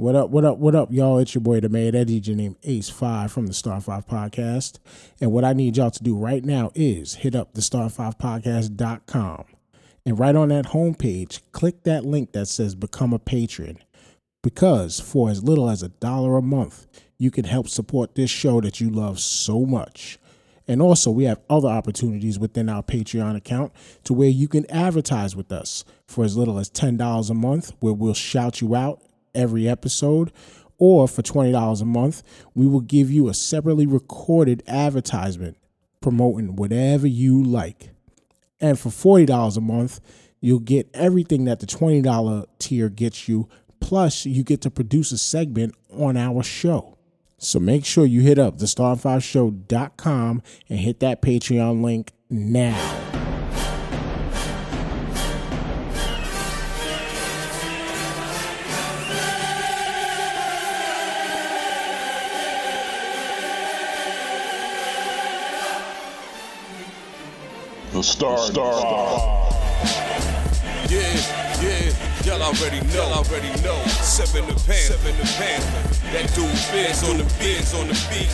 What up, what up, what up, y'all? It's your boy, the Mad Eddie, your name Ace5 from the Star 5 Podcast. And what I need y'all to do right now is hit up the star5podcast.com. And right on that homepage, click that link that says Become a Patron. Because for as little as a dollar a month, you can help support this show that you love so much. And also, we have other opportunities within our Patreon account to where you can advertise with us for as little as $10 a month, where we'll shout you out every episode. Or for $20 a month, we will give you a separately recorded advertisement promoting whatever you like. And for $40 a month, you'll get everything that the $20 tier gets you, plus you get to produce a segment on our show. So make sure you hit up thestar5show.com and hit that Patreon link now. The Star Star. Yeah, yeah, y'all already know, y'all already know. Seven the pan, seven the pan. That dude Biz on the Biz on the beat.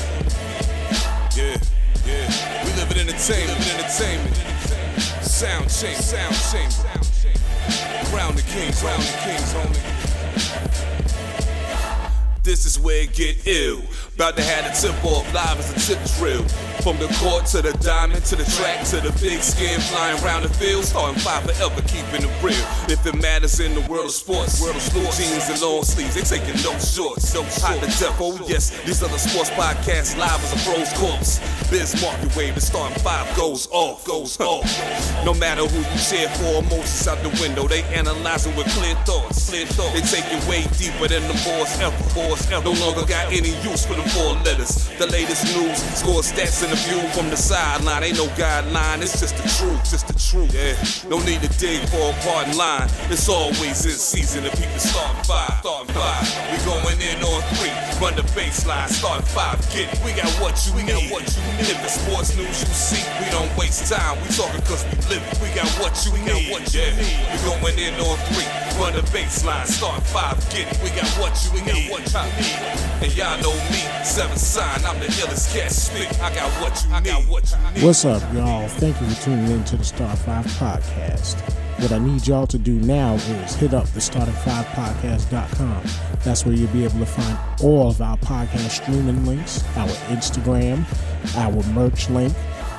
Yeah, yeah. We live in entertainment, entertainment. Sound change, sound change. Crown the kings, crown the kings, homie. This is where it get ill. About to have a tip off live as a tip drill. From the court to the diamond to the track to the big skin flying around the field. Starting five forever, keeping it real. If it matters in the world of sports, world of sports, jeans and long sleeves, they taking no shorts. No hot to death, oh yes. These other sports podcasts live as a bro's corpse. Biz market wave, the starting five goes off, goes off. No matter who you cheer for, emotions out the window. They analyzing with clear thoughts, clear thoughts. They taking way deeper than the boys ever, No longer got any use for the four letters. The latest news, score stats and the view from the sideline. Ain't no guideline, it's just the truth, just the truth. Yeah, no need to dig for a pardon line. It's always in season and people starting five, starting five. We going in run the baseline, starting five. Get it. We got what you we got what you need. If the sports news you see, we don't waste time. We talking cause we live it. We got what you we got what you yeah. need. We going in on three, run the baseline, starting five. Get it. We got what you we got what you need. And y'all know me, seven sign. I'm the illest cat spit. I got what you need. Got what you need. What's up, y'all? Thank you for tuning in to the Star 5 Podcast. What I need y'all to do now is hit up the starting5podcast.com. That's where you'll be able to find all of our podcast streaming links, our Instagram, our merch link.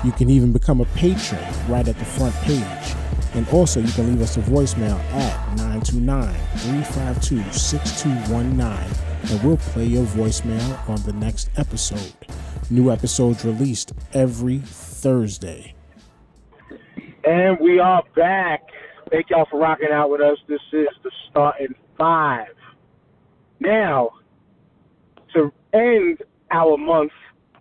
You can even become a patron right at the front page. And also, you can leave us a voicemail at 929 352 6219, and we'll play your voicemail on the next episode. New episodes released every Thursday. And we are back. Thank y'all for rocking out with us. This is the starting five. Now, to end our month,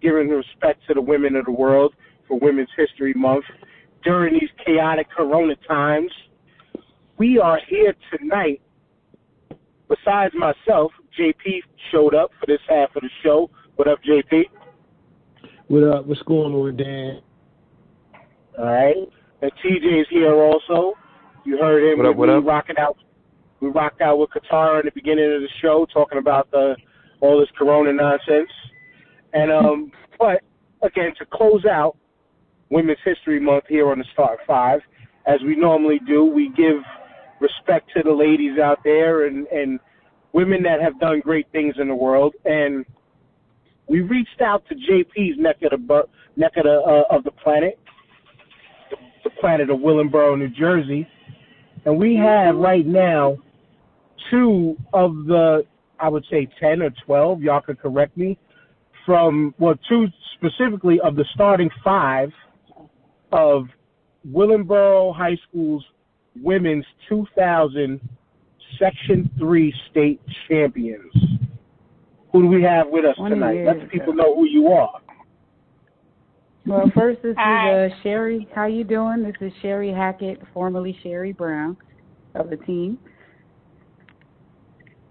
giving respect to the women of the world for Women's History Month during these chaotic corona times, we are here tonight. Besides myself, JP showed up for this half of the show. What up, JP? What up? What's going on, Dan? All right. And TJ's here also. You heard him. What up, we, what up? rocking out. We rocked out with Qatar in the beginning of the show, talking about the all this Corona nonsense. And um, but again, to close out Women's History Month here on the Start Five, as we normally do, we give respect to the ladies out there and and women that have done great things in the world. And we reached out to JP's neck of the neck of the uh, of the planet, the, the planet of Willingboro, New Jersey, and we have right now two of the I would say ten or twelve. Y'all could correct me from well, two specifically of the starting five of Willingboro High School's women's 2000 Section Three state champions. Who do we have with us tonight? Let the people know who you are. Well, first this Hi. is uh, Sherry. How you doing? This is Sherry Hackett, formerly Sherry Brown, of the team.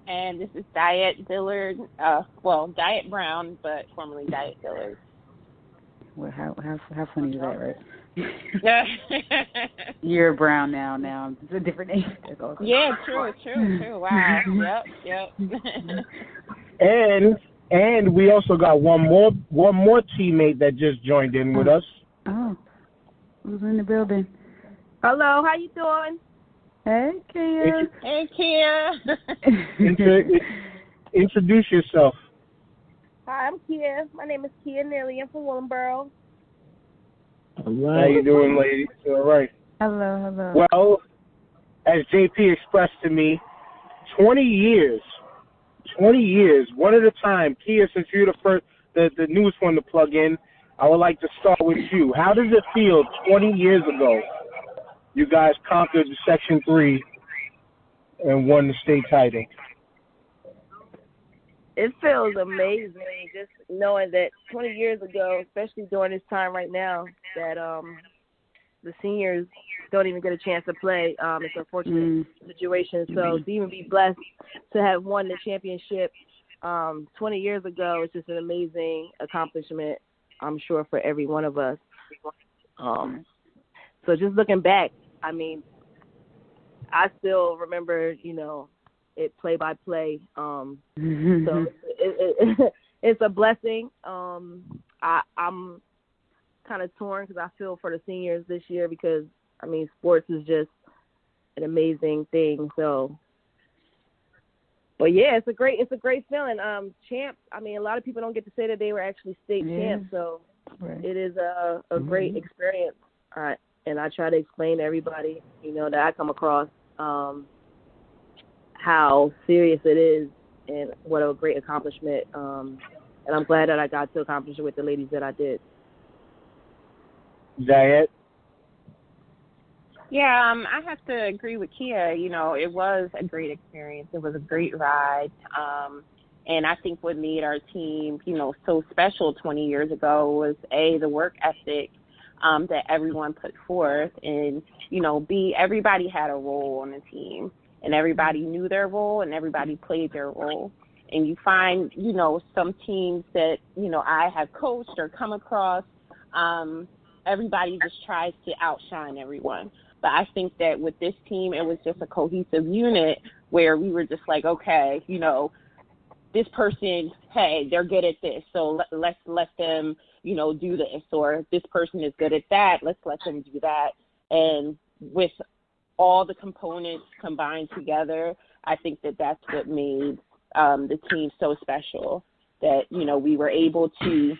And this is Diane Dillard. Uh, well, Diane Brown, but formerly Diane Dillard. Well, how how how funny is that, right? Yeah. You're Brown now. Now it's a different name. yeah, true, true, true. Wow. yep, yep. and and we also got one more one more teammate that just joined in with us. Oh, who's in the building? Hello, how you doing? Hey, Kia. Hey, Kia. Intro, introduce yourself. Hi, I'm Kia. My name is Kia Neely. I'm from Willingboro. All How right. you doing, ladies? All right. Hello, hello. Well, as JP expressed to me, 20 years, 20 years, one at a time. Kia, since you're the first, the, the newest one to plug in, I would like to start with you. How does it feel 20 years ago? You guys conquered Section 3 and won the state title. It feels amazing just knowing that 20 years ago, especially during this time right now, that um the seniors don't even get a chance to play. Um, it's an unfortunate Mm. situation. So to even be blessed to have won the championship um 20 years ago is just an amazing accomplishment. I'm sure for every one of us. Um, so just looking back, I mean, I still remember, you know, it play by play. Um, so it, it, it's a blessing. Um, I, I'm kind of torn because I feel for the seniors this year because I mean sports is just an amazing thing. So, but yeah, it's a great it's a great feeling. Um, champs. I mean, a lot of people don't get to say that they were actually state Yeah. champs. So Right. it is a a great experience. Uh, and I try to explain to everybody, you know, that I come across um, how serious it is and what a great accomplishment. Um, and I'm glad that I got to accomplish it with the ladies that I did. Diane? Yeah, um, I have to agree with Kia. You know, it was a great experience. It was a great ride. Um, and I think what made our team, you know, so special 20 years ago was A, the work ethic um, that everyone put forth. And, you know, B, everybody had a role on the team. And everybody knew their role and everybody played their role. And you find, you know, some teams that, you know, I have coached or come across, um, everybody just tries to outshine everyone. But I think that with this team, it was just a cohesive unit where we were just like, okay, you know, this person, hey, they're good at this, so let, let's let them, you know, do this. Or this person is good at that, let's let them do that. And with all the components combined together, I think that that's what made um, the team so special. That you know we were able to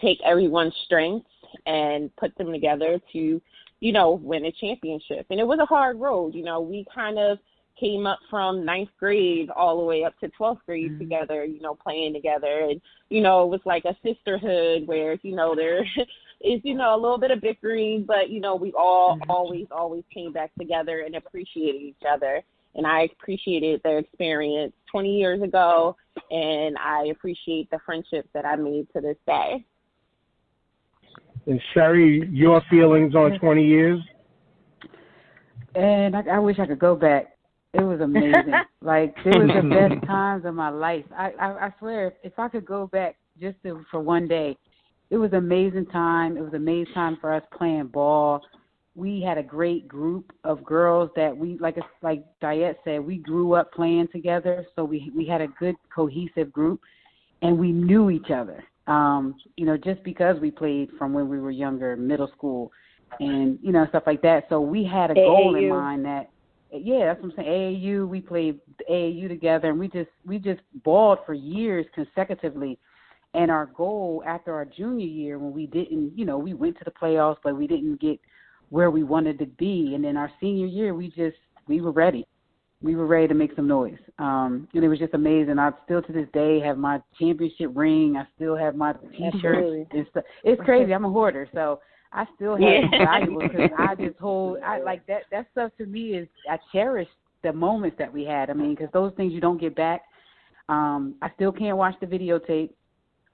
take everyone's strengths and put them together to, you know, win a championship. And it was a hard road. You know, we kind of came up from ninth grade all the way up to 12th grade mm-hmm. together, you know, playing together. And, you know, it was like a sisterhood where, you know, there is, you know, a little bit of bickering, but, you know, we all mm-hmm. always, always came back together and appreciated each other. And I appreciated their experience 20 years ago, and I appreciate the friendships that I made to this day. And Sherry, your feelings on 20 years? And I, I wish I could go back. It was amazing. like it was the best times of my life. I I, I swear, if, if I could go back just to, for one day, it was amazing time. It was amazing time for us playing ball. We had a great group of girls that we like. Like Diane said, we grew up playing together, so we we had a good cohesive group, and we knew each other. Um, you know, just because we played from when we were younger, middle school, and you know stuff like that. So we had a goal in mind that yeah, that's what I'm saying. AAU, we played AAU together, and we just we just balled for years consecutively. And our goal after our junior year, when we didn't, you know, we went to the playoffs, but we didn't get where we wanted to be. And then our senior year, we just we were ready. We were ready to make some noise. Um, and it was just amazing. I still to this day have my championship ring. I still have my. Absolutely. It's it's crazy. I'm a hoarder, so I still have Yeah. valuable because I just hold. I like that. That stuff to me is I cherish the moments that we had. I mean, because those things you don't get back. Um, I still can't watch the videotape.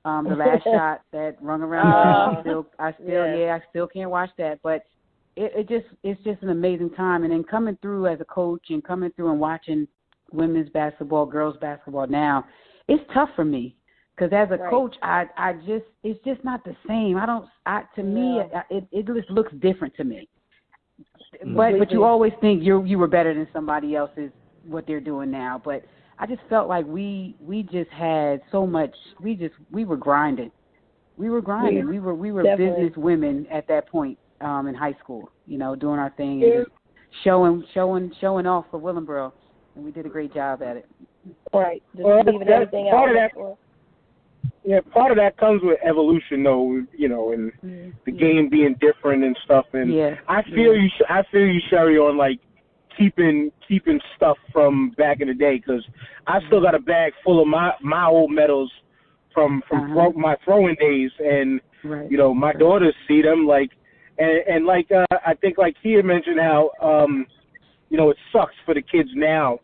Um, the last shot that rung around. Oh, I still, I still, yeah. yeah, I still can't watch that. But it, it just, it's just an amazing time. And then coming through as a coach and coming through and watching women's basketball, girls basketball now, it's tough for me Because as a Right. coach, I I just it's just not the same. I don't. I to me No. it it just looks different to me. Mm-hmm. But but you always think you you were better than somebody else's what they're doing now. But I just felt like we we just had so much. We just we were grinding. We were grinding. Yeah. We were we were Definitely. business women at that point um in high school. You know, doing our thing and just showing showing showing off for Willingboro, and we did a great job at it. Right. Just Well, leaving that's- everything part out. of that- floor. Yeah, part of that comes with evolution, though. You know, and the game being different and stuff. And Yeah. I feel you. I feel you, Sherry, on like keeping keeping stuff from back in the day because I still got a bag full of my my old medals from from Uh-huh. throw, my throwing days, and Right. you know my daughters see them like, and and like uh, I think like Kia mentioned how um you know it sucks for the kids now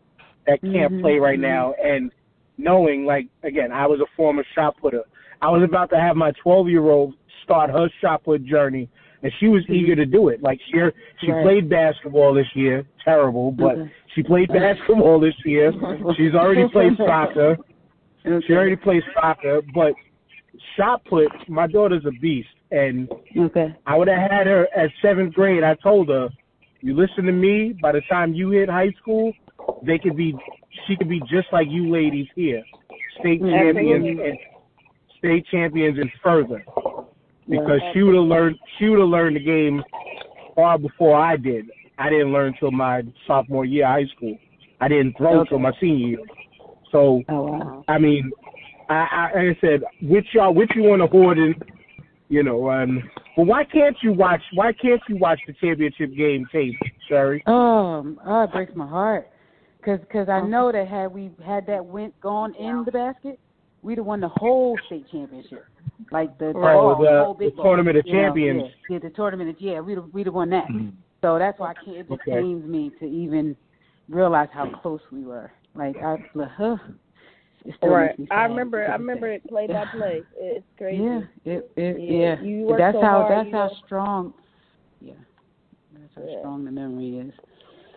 that can't Mhm, play right mhm. now, and knowing like again I was a former shot putter. I was about to have my 12 year old start her shot put journey, and she was eager to do it. Like she she Right. played basketball this year, terrible, but Okay. she played basketball this year. She's already played soccer. She already plays soccer, but shot put, my daughter's a beast, and Okay. I would have had her at seventh grade. I told her, "You listen to me. By the time you hit high school, they could be, she could be just like you ladies here, state mm-hmm. champions and state champions and further, because she would have learned, she would have learned the game far before I did. I didn't learn till my sophomore year of high school. I didn't throw Okay. till my senior year. So Oh wow. I mean, I, I like I said, which y'all, which you want to hoard in, you know, um, but why can't you watch? Why can't you watch the championship game tape, Sherry? Um, oh, it breaks my heart. Cause, cause I know that had we had that went gone in the basket, we'd have won the whole state championship. Like the, the, Right, ball, the- the, whole big the ball, tournament of you know, champions. Yeah, yeah, the tournament. Of, yeah, we'd have, we'd have won that. So that's why I can't. It just Okay. pains me to even realize how close we were. Like I, huh, it still Right. makes me I remember. I remember it play by play. It's crazy. Yeah, it, it, Yeah, yeah. you work that's so how hard, that's you how know. strong. Yeah, that's how Yeah. strong the memory is.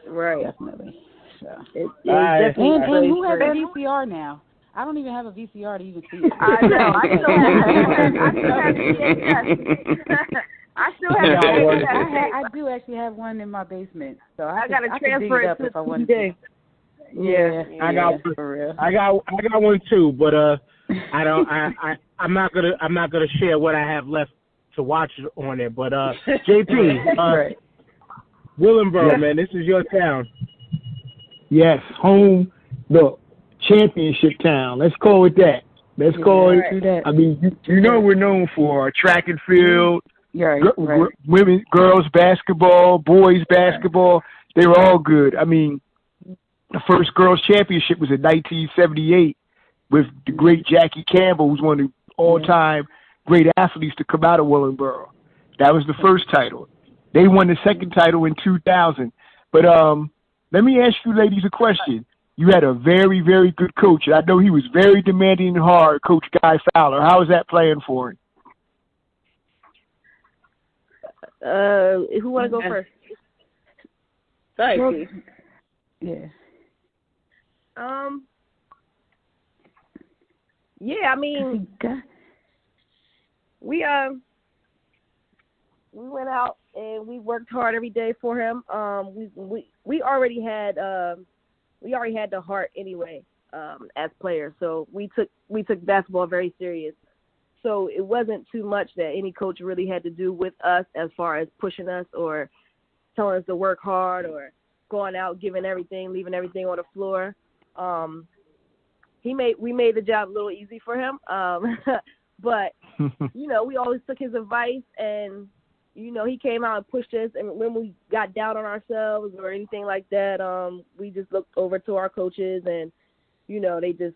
Right. Definitely. So. It, it Right. definitely And, and who has a. VCR now? I don't even have a VCR to even see it. I know. I still have. I still have VHS. I still have Yeah, I was- I, VHS. I do actually have one in my basement, so I, I gotta I could dig transfer it it up to if I wanted to. Today. Yeah, I got- yeah, for. I got, I got one too, but uh, I don't, I, I, I'm not gonna, I'm not gonna share what I have left to watch on it. But uh, JP, uh, right. Willingboro, Yes. man, this is your town. Yes, home, the championship town. Let's call it that. Let's call it. Do that. I mean, you, you know we're known for track and field, You're right. gir- right. women, girls basketball, boys basketball. They were all good. I mean, the first girls championship was in 1978 with the great Jackie Campbell, who's one of the all-time great athletes to come out of Willingboro. That was the first title. They won the second title in 2000. But um, let me ask you ladies a question. You had a very, very good coach, and I know he was very demanding and hard, Coach Guy Fowler. How was that playing for him? Uh, who want to go first? Sorry, Keith. Yeah. Um. Yeah, I mean, we um we went out and we worked hard every day for him. Um, we we we already had um we already had the heart anyway um as players, so we took we took basketball very serious. So it wasn't too much that any coach really had to do with us as far as pushing us or telling us to work hard or going out giving everything, leaving everything on the floor. Um, he made we made the job a little easy for him. Um, but you know, we always took his advice and you know, he came out and pushed us and when we got down on ourselves or anything like that, um, we just looked over to our coaches and, you know, they just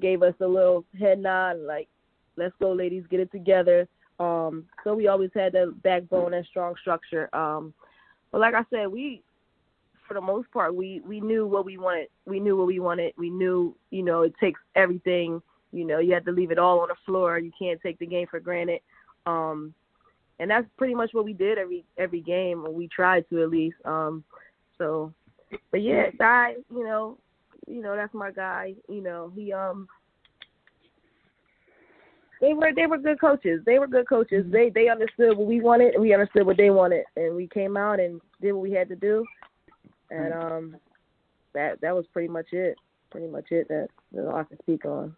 gave us a little head nod like, let's go ladies, get it together. Um, so we always had that backbone and strong structure. Um, but like I said, we for the most part we we knew what we wanted. We knew what we wanted. We knew, you know, it takes everything. You know, you have to leave it all on the floor. You can't take the game for granted. Um, and that's pretty much what we did every every game, or we tried to at least. Um, so, but yeah, guy, you know, you know that's my guy. You know, he um they were they were good coaches. They were good coaches. Mm-hmm. They they understood what we wanted and we understood what they wanted and we came out and did what we had to do. And um that that was pretty much it. Pretty much it that, that I can speak on.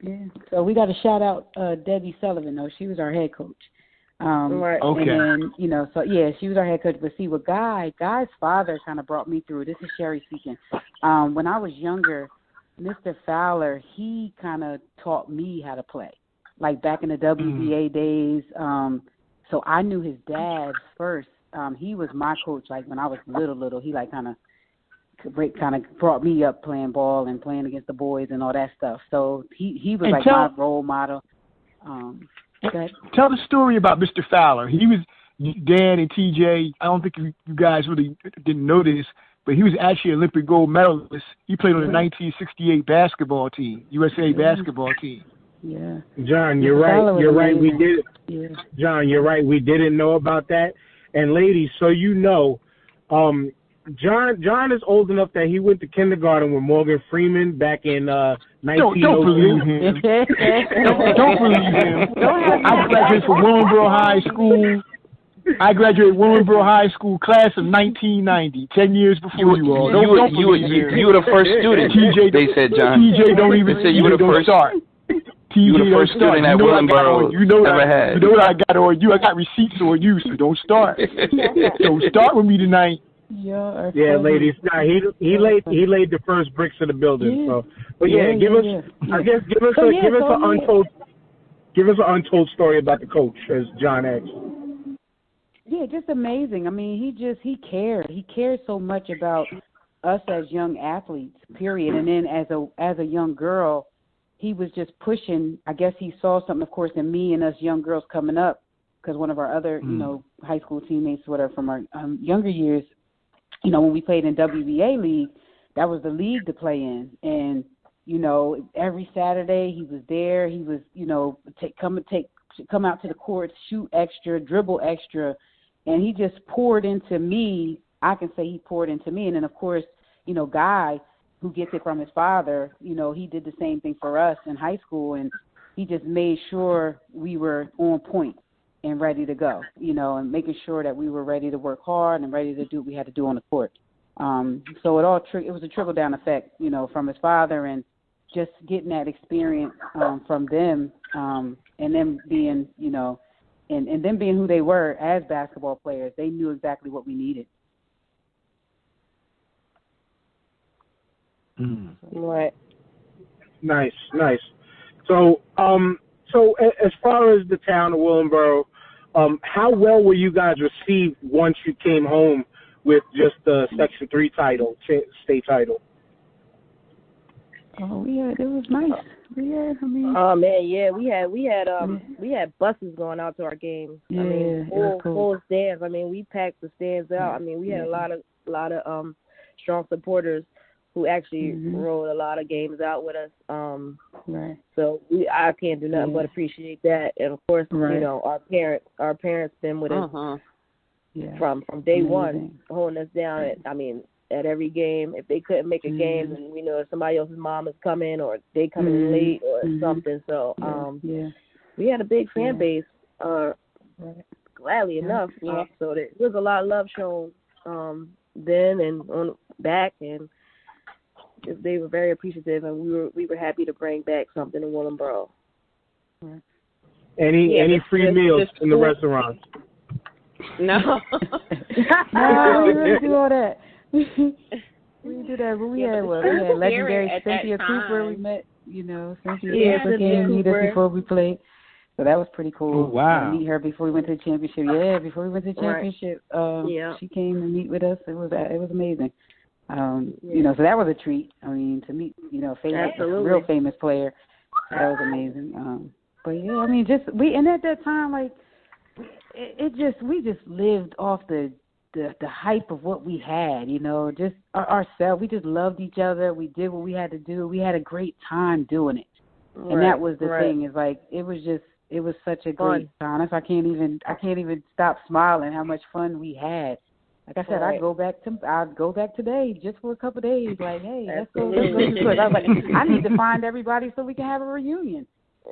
Yeah. So we got to shout out uh Debbie Sullivan though. She was our head coach. Um Right. Okay. and then, you know, so yeah, she was our head coach. But see what Guy Guy's father kinda brought me through. This is Sherry speaking. Um, when I was younger, Mr. Fowler, he kinda taught me how to play. Like back in the WBA days. Um so I knew his dad first. Um, he was my coach like when I was little little. He like kinda kind of brought me up playing ball and playing against the boys and all that stuff. So he he was And like tell- my role model. Um. Tell the story about Mr. Fowler. He was Dan and TJ. I don't think you, you guys really didn't know this, but he was actually an Olympic gold medalist. He played on the 1968 basketball team, USA basketball team. Yeah. John, you're Mr. Right. was You're right. We did. Yeah. John, you're right. We didn't know about that. And ladies, so you know, um, John John is old enough that he went to kindergarten with Morgan Freeman back in uh, Don't, don't believe him. don't, don't believe him. I graduated from Willingboro High School. I graduated Willingboro High School class of 1990, 10 years before you, all. Don't, you, were- don't you, were- you, you were the first student. TJ, they said, John. TJ don't even They said you were the first. start. TJ You were the first start. student you at know what I got Willingboro on you. You know what ever I, had. You know what I got on you. I got receipts on you, so don't start. don't start with me tonight. Yeah, Yeah, ladies. Nah, he he laid he laid the first bricks of the building. So, but yeah, Yeah, give yeah, us. yeah, I guess give us So, a yeah, give us an untold give us an untold story about the coach, as John asked. Yeah, just amazing. I mean, he just he cared. He cared so much about us as young athletes, period. And then as a as a young girl, he was just pushing. I guess he saw something, of course, in me and us young girls coming up, because one of our other, you Mm. know, high school teammates, whatever, from our um, younger years, you know, when we played in WBA league, that was the league to play in, and you know, every Saturday he was there. He was, you know, take come take come out to the courts, shoot extra, dribble extra, and he just poured into me. I can say he poured into me, and then of course, you know, Guy, who gets it from his father, you know, he did the same thing for us in high school, and he just made sure we were on point and ready to go, you know, and making sure that we were ready to work hard and ready to do what we had to do on the court. Um, so it all tri- it was a trickle down effect, you know, from his father and just getting that experience um, from them, um, and them being, you know, and and them being who they were as basketball players. They knew exactly what we needed. Right. Nice, nice. So, um, so as far as the town of Willingboro, um, how well were you guys received once you came home with just the Section Three title, cha- state title? Oh yeah, it was nice. Yeah, I mean, Oh man, yeah, we had we had um we had buses going out to our games. I Yeah, mean, full cool. full stands. I mean, we packed the stands out. I mean, we had a lot of lot of um strong supporters who actually Mhm. rolled a lot of games out with us. Um, right. so we I can't do nothing Yeah. but appreciate that. And of course, Right. you know, our parents our parents been with us Uh-huh. Yeah. from from day one, holding us down. At, I mean, at every game, if they couldn't make a game, Mhm. then we know somebody else's mom is coming or they coming Mhm. late or Mhm. something. So Yeah. um, yeah. we had a big fan Yeah. base. Uh, gladly Yeah. enough, Yeah. um, so there was a lot of love shown um then and on back, and just, they were very appreciative, and we were we were happy to bring back something in Willingboro. Any Yeah, any the- free the- meals the in the school- restaurants? No. no, we didn't do all that. we didn't do that, but we Yeah, had but what we had legendary spirit at that Cynthia Cooper. We met, you know, Cynthia Yeah, Cooper Cynthia came to meet us before we played. So that was pretty cool. Oh, wow. To meet her before we went to the championship. Yeah, before we went to the Right. championship, um, Yeah. she came to meet with us. It was it was amazing. Um, Yeah. you know, so that was a treat. I mean, to meet, you know, famous, Absolutely. real famous player. That was amazing. Um, but yeah, I mean, just we and at that time, like it, it just we just lived off the the the hype of what we had, you know, just our, ourselves. We just loved each other. We did what we had to do. We had a great time doing it, and that was the right. thing. Is like it was just it was such a Fun. great time. I can't even I can't even stop smiling how much fun we had. Like I said, Right. I'd go back to I'd go back today just for a couple of days. Like, hey, let's go, let's go Absolutely. to court. I was like, I need to find everybody so we can have a reunion.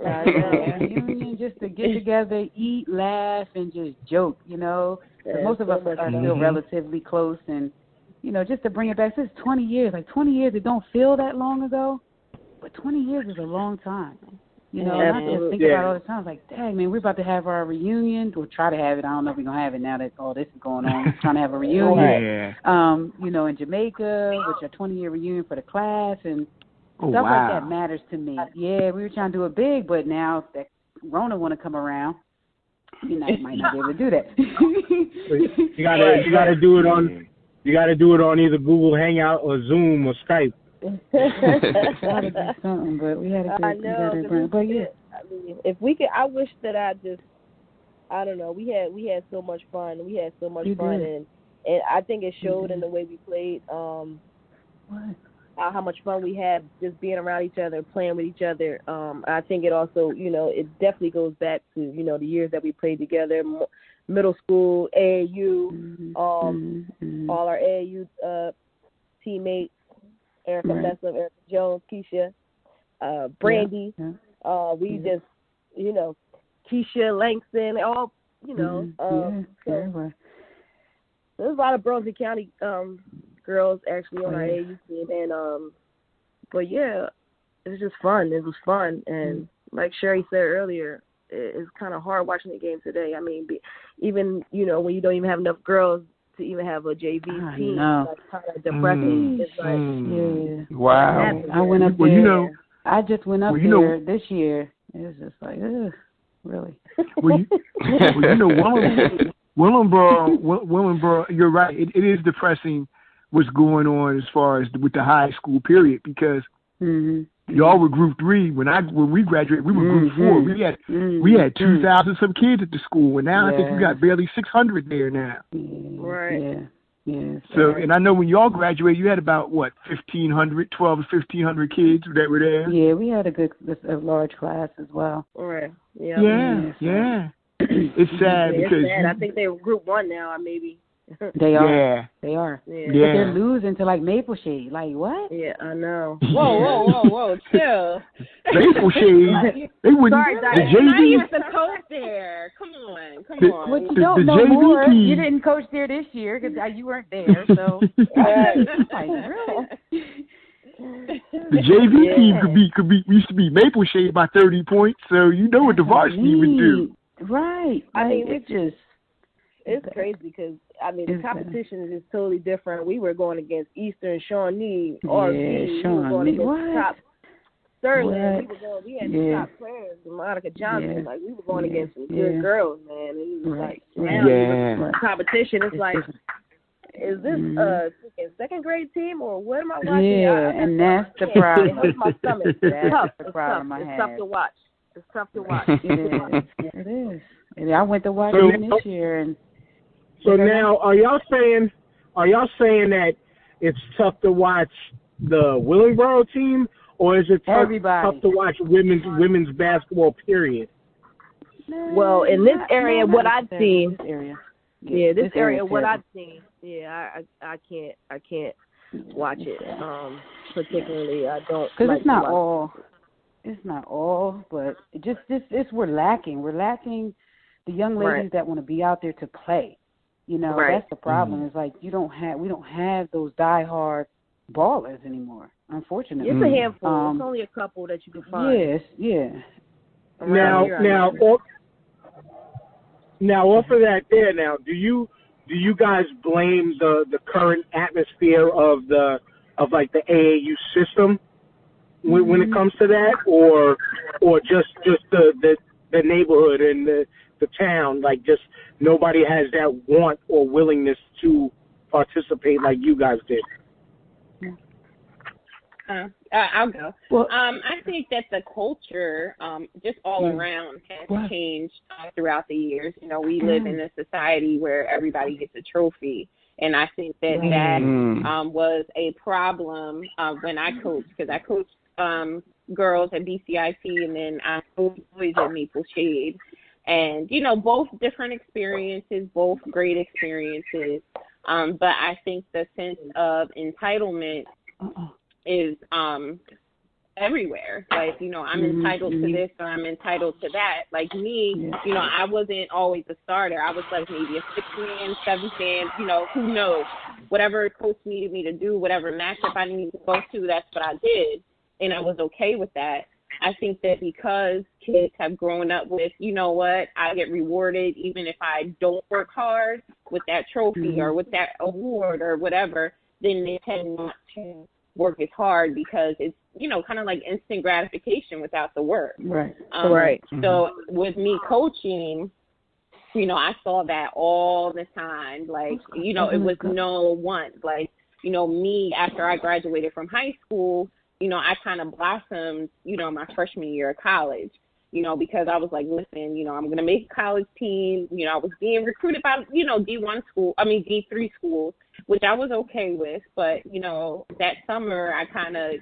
I know. reunion just to get together, eat, laugh, and just joke. You know, 'Cause Yeah, most of us much are fun. still relatively close, and you know, just to bring it back, since 20 years, like 20 years, it don't feel that long ago, but 20 years is a long time. You know, and I just think Yeah. about it all the time. Like, dang man, we're about to have our reunion. We'll try to have it. I don't know if we're gonna have it now that all this is going on. We're trying to have a reunion. Yeah. Um, you know, in Jamaica, which a 20 year reunion for the class, and Oh stuff wow. like that matters to me. Yeah, we were trying to do it big, but now that Rona want to come around, you know, might not be able to do that. You gotta you gotta do it on you gotta do it on either Google Hangout or Zoom or Skype. To do something, but we had a good, I we know. had a 'cause grand, it's but yeah. I mean, if we could, I wish that I just, I don't know. We had we had so much fun. We had so much We fun, did. and and I think it showed in the way we played. Um, what? how, how much fun we had just being around each other, playing with each other. Um, I think it also, you know, it definitely goes back to you know the years that we played together, m- middle school, AAU, Mhm, um, mhm, mhm. all our AAU uh, teammates, Erica Right. Messam, Erica Jones, Keisha, uh, Brandy. Yeah. Uh, we Yeah. just, you know, Keisha Langston, all, you know. Um, so there's a lot of Burlington County um, girls actually on our Oh. AAU team, and um, but yeah, it was just fun. It was fun, and Mm-hmm. like Sherry said earlier, it's kind of hard watching the game today. I mean, be, even you know when you don't even have enough girls to even have a JV I team, know. like kind of depressing. Mm, It's like mm. Yeah. Wow. I went up Well, there. you know, I just went up well, you know- there this year. It was just like, ugh, really. well, you, well, you know, Willen, Willingboro, Will- you're right. It, it is depressing what's going on as far as with the high school period because hmm y'all were group three when I when we graduated. We were group Mhm. four. We had mm we had two thousand some kids at the school, and now I think we got barely six hundred there now. Yeah, Right. Yeah. Yeah. So, and I know when y'all graduated, you had about what 1,500, 12 or fifteen hundred kids that were there. Yeah, we had a good, a large class as well. right, yeah, yeah, yeah. It's sad Yeah, it's because sad. I think they're group one now, or maybe. They are. yeah, They are. yeah. But they're losing to like Maple Shade. Like what? Yeah, I know. Whoa, whoa, whoa, whoa, chill. Maple Shade. They wouldn't. Sorry, the Diane. You're not JV. even the coach there. Come on, come The- on. What you The- don't the know JV more. team- You didn't coach there this year because uh, you weren't there. So like really? The JV Yeah. team could be could be used to be Maple Shade by thirty points, so you know what the varsity would do. Right. I Like, mean, it just It's crazy because I mean the It's bad. competition is totally different. We were going against Eastern, Shawnee, Yeah, RV. we were Shawnee. going against What? top Sterling. We were going. We had Yeah. top players, Monica Johnson. Yeah. Like we were going Yeah. against some Yeah. good girls, man. And it was Right. like Right. now Yeah. the competition. It's It's like, different. is this Mhm. a freaking second grade team or what am I watching? Yeah, I, I and that's the problem. It hurts my stomach. It's That's tough. the It's tough. I It's tough to watch. It's tough to watch. It is. It is. And I went to watch So- them this year, and So now, are y'all saying are y'all saying that it's tough to watch the Willingboro team, or is it tough, Everybody. tough to watch women's women's basketball? Period. Well, in this Not- area, not what I've seen- This area. Yeah, this, area, what terrible. I've seen, yeah, I, I, I can't, I can't watch it. Um, particularly, I don't. Because like it's not all. It's not all, but it just this it's we're lacking. We're lacking the young ladies Right. that want to be out there to play. You know, Right. that's the problem. Mm-hmm. It's like you don't have we don't have those diehard ballers anymore. Unfortunately, It's a mm-hmm. handful. Um, it's only a couple that you can find. yes, yeah. Now, here, now, off, now, off of that, there. Now, do you do you guys blame the the current atmosphere of the of like the AAU system when, when it mm-hmm. comes to that, or or just just the the, the neighborhood and the the town? Like, just nobody has that want or willingness to participate like you guys did. Uh, uh, I'll go. Well, Um, I think that the culture, um, just all Mm. around, has What? changed uh, throughout the years. You know, we live in a society where everybody gets a trophy, and I think that that Mm. um, was a problem uh, when I coached because I coached um, girls at BCIT and then I coached boys at Maple Shade, and you know, both different experiences, both great experiences. Um, but I think the sense of entitlement is um everywhere. Like, you know, I'm Mhm, entitled to mhm. this or I'm entitled to that. Like me, you know, I wasn't always a starter. I was like maybe a sixth man, seventh man, you know, who knows. Whatever coach needed me to do, whatever matchup I needed to go to, that's what I did. And I was okay with that. I think that because kids have grown up with, you know what, I get rewarded even if I don't work hard with that trophy or with that award or whatever, then they tend not to work as hard because it's, you know, kind of like instant gratification without the work. Right. Um, Right. So with me coaching, you know, I saw that all the time. Like, you know, it was no one. Like, you know, me after I graduated from high school, you know, I kind of blossomed, you know, my freshman year of college. You know, because I was like, listen, you know, I'm gonna make a college team. You know, I was being recruited by, you know, D1 school, I mean D3 schools, which I was okay with. But you know, that summer I kind of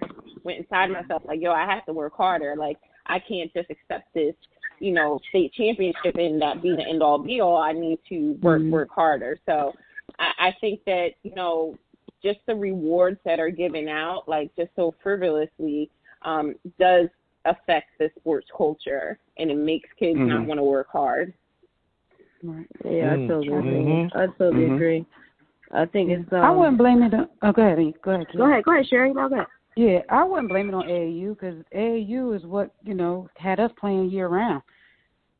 went inside myself like, yo, I have to work harder. Like, I can't just accept this, you know, state championship and that be the end all be all. I need to work Mhm. work harder. So I, I think that you know, just the rewards that are given out, like just so frivolously, um, does affect the sports culture, and it makes kids not Mhm. want to work hard. Right. Yeah, I Mm. totally agree. Mhm. I totally Mhm. agree. I think it's. Um, I wouldn't blame it. On, oh, go ahead. Go ahead. Go ahead, go ahead, Sherry. No, go ahead. Yeah, I wouldn't blame it on AAU because AAU is what you know had us playing year round,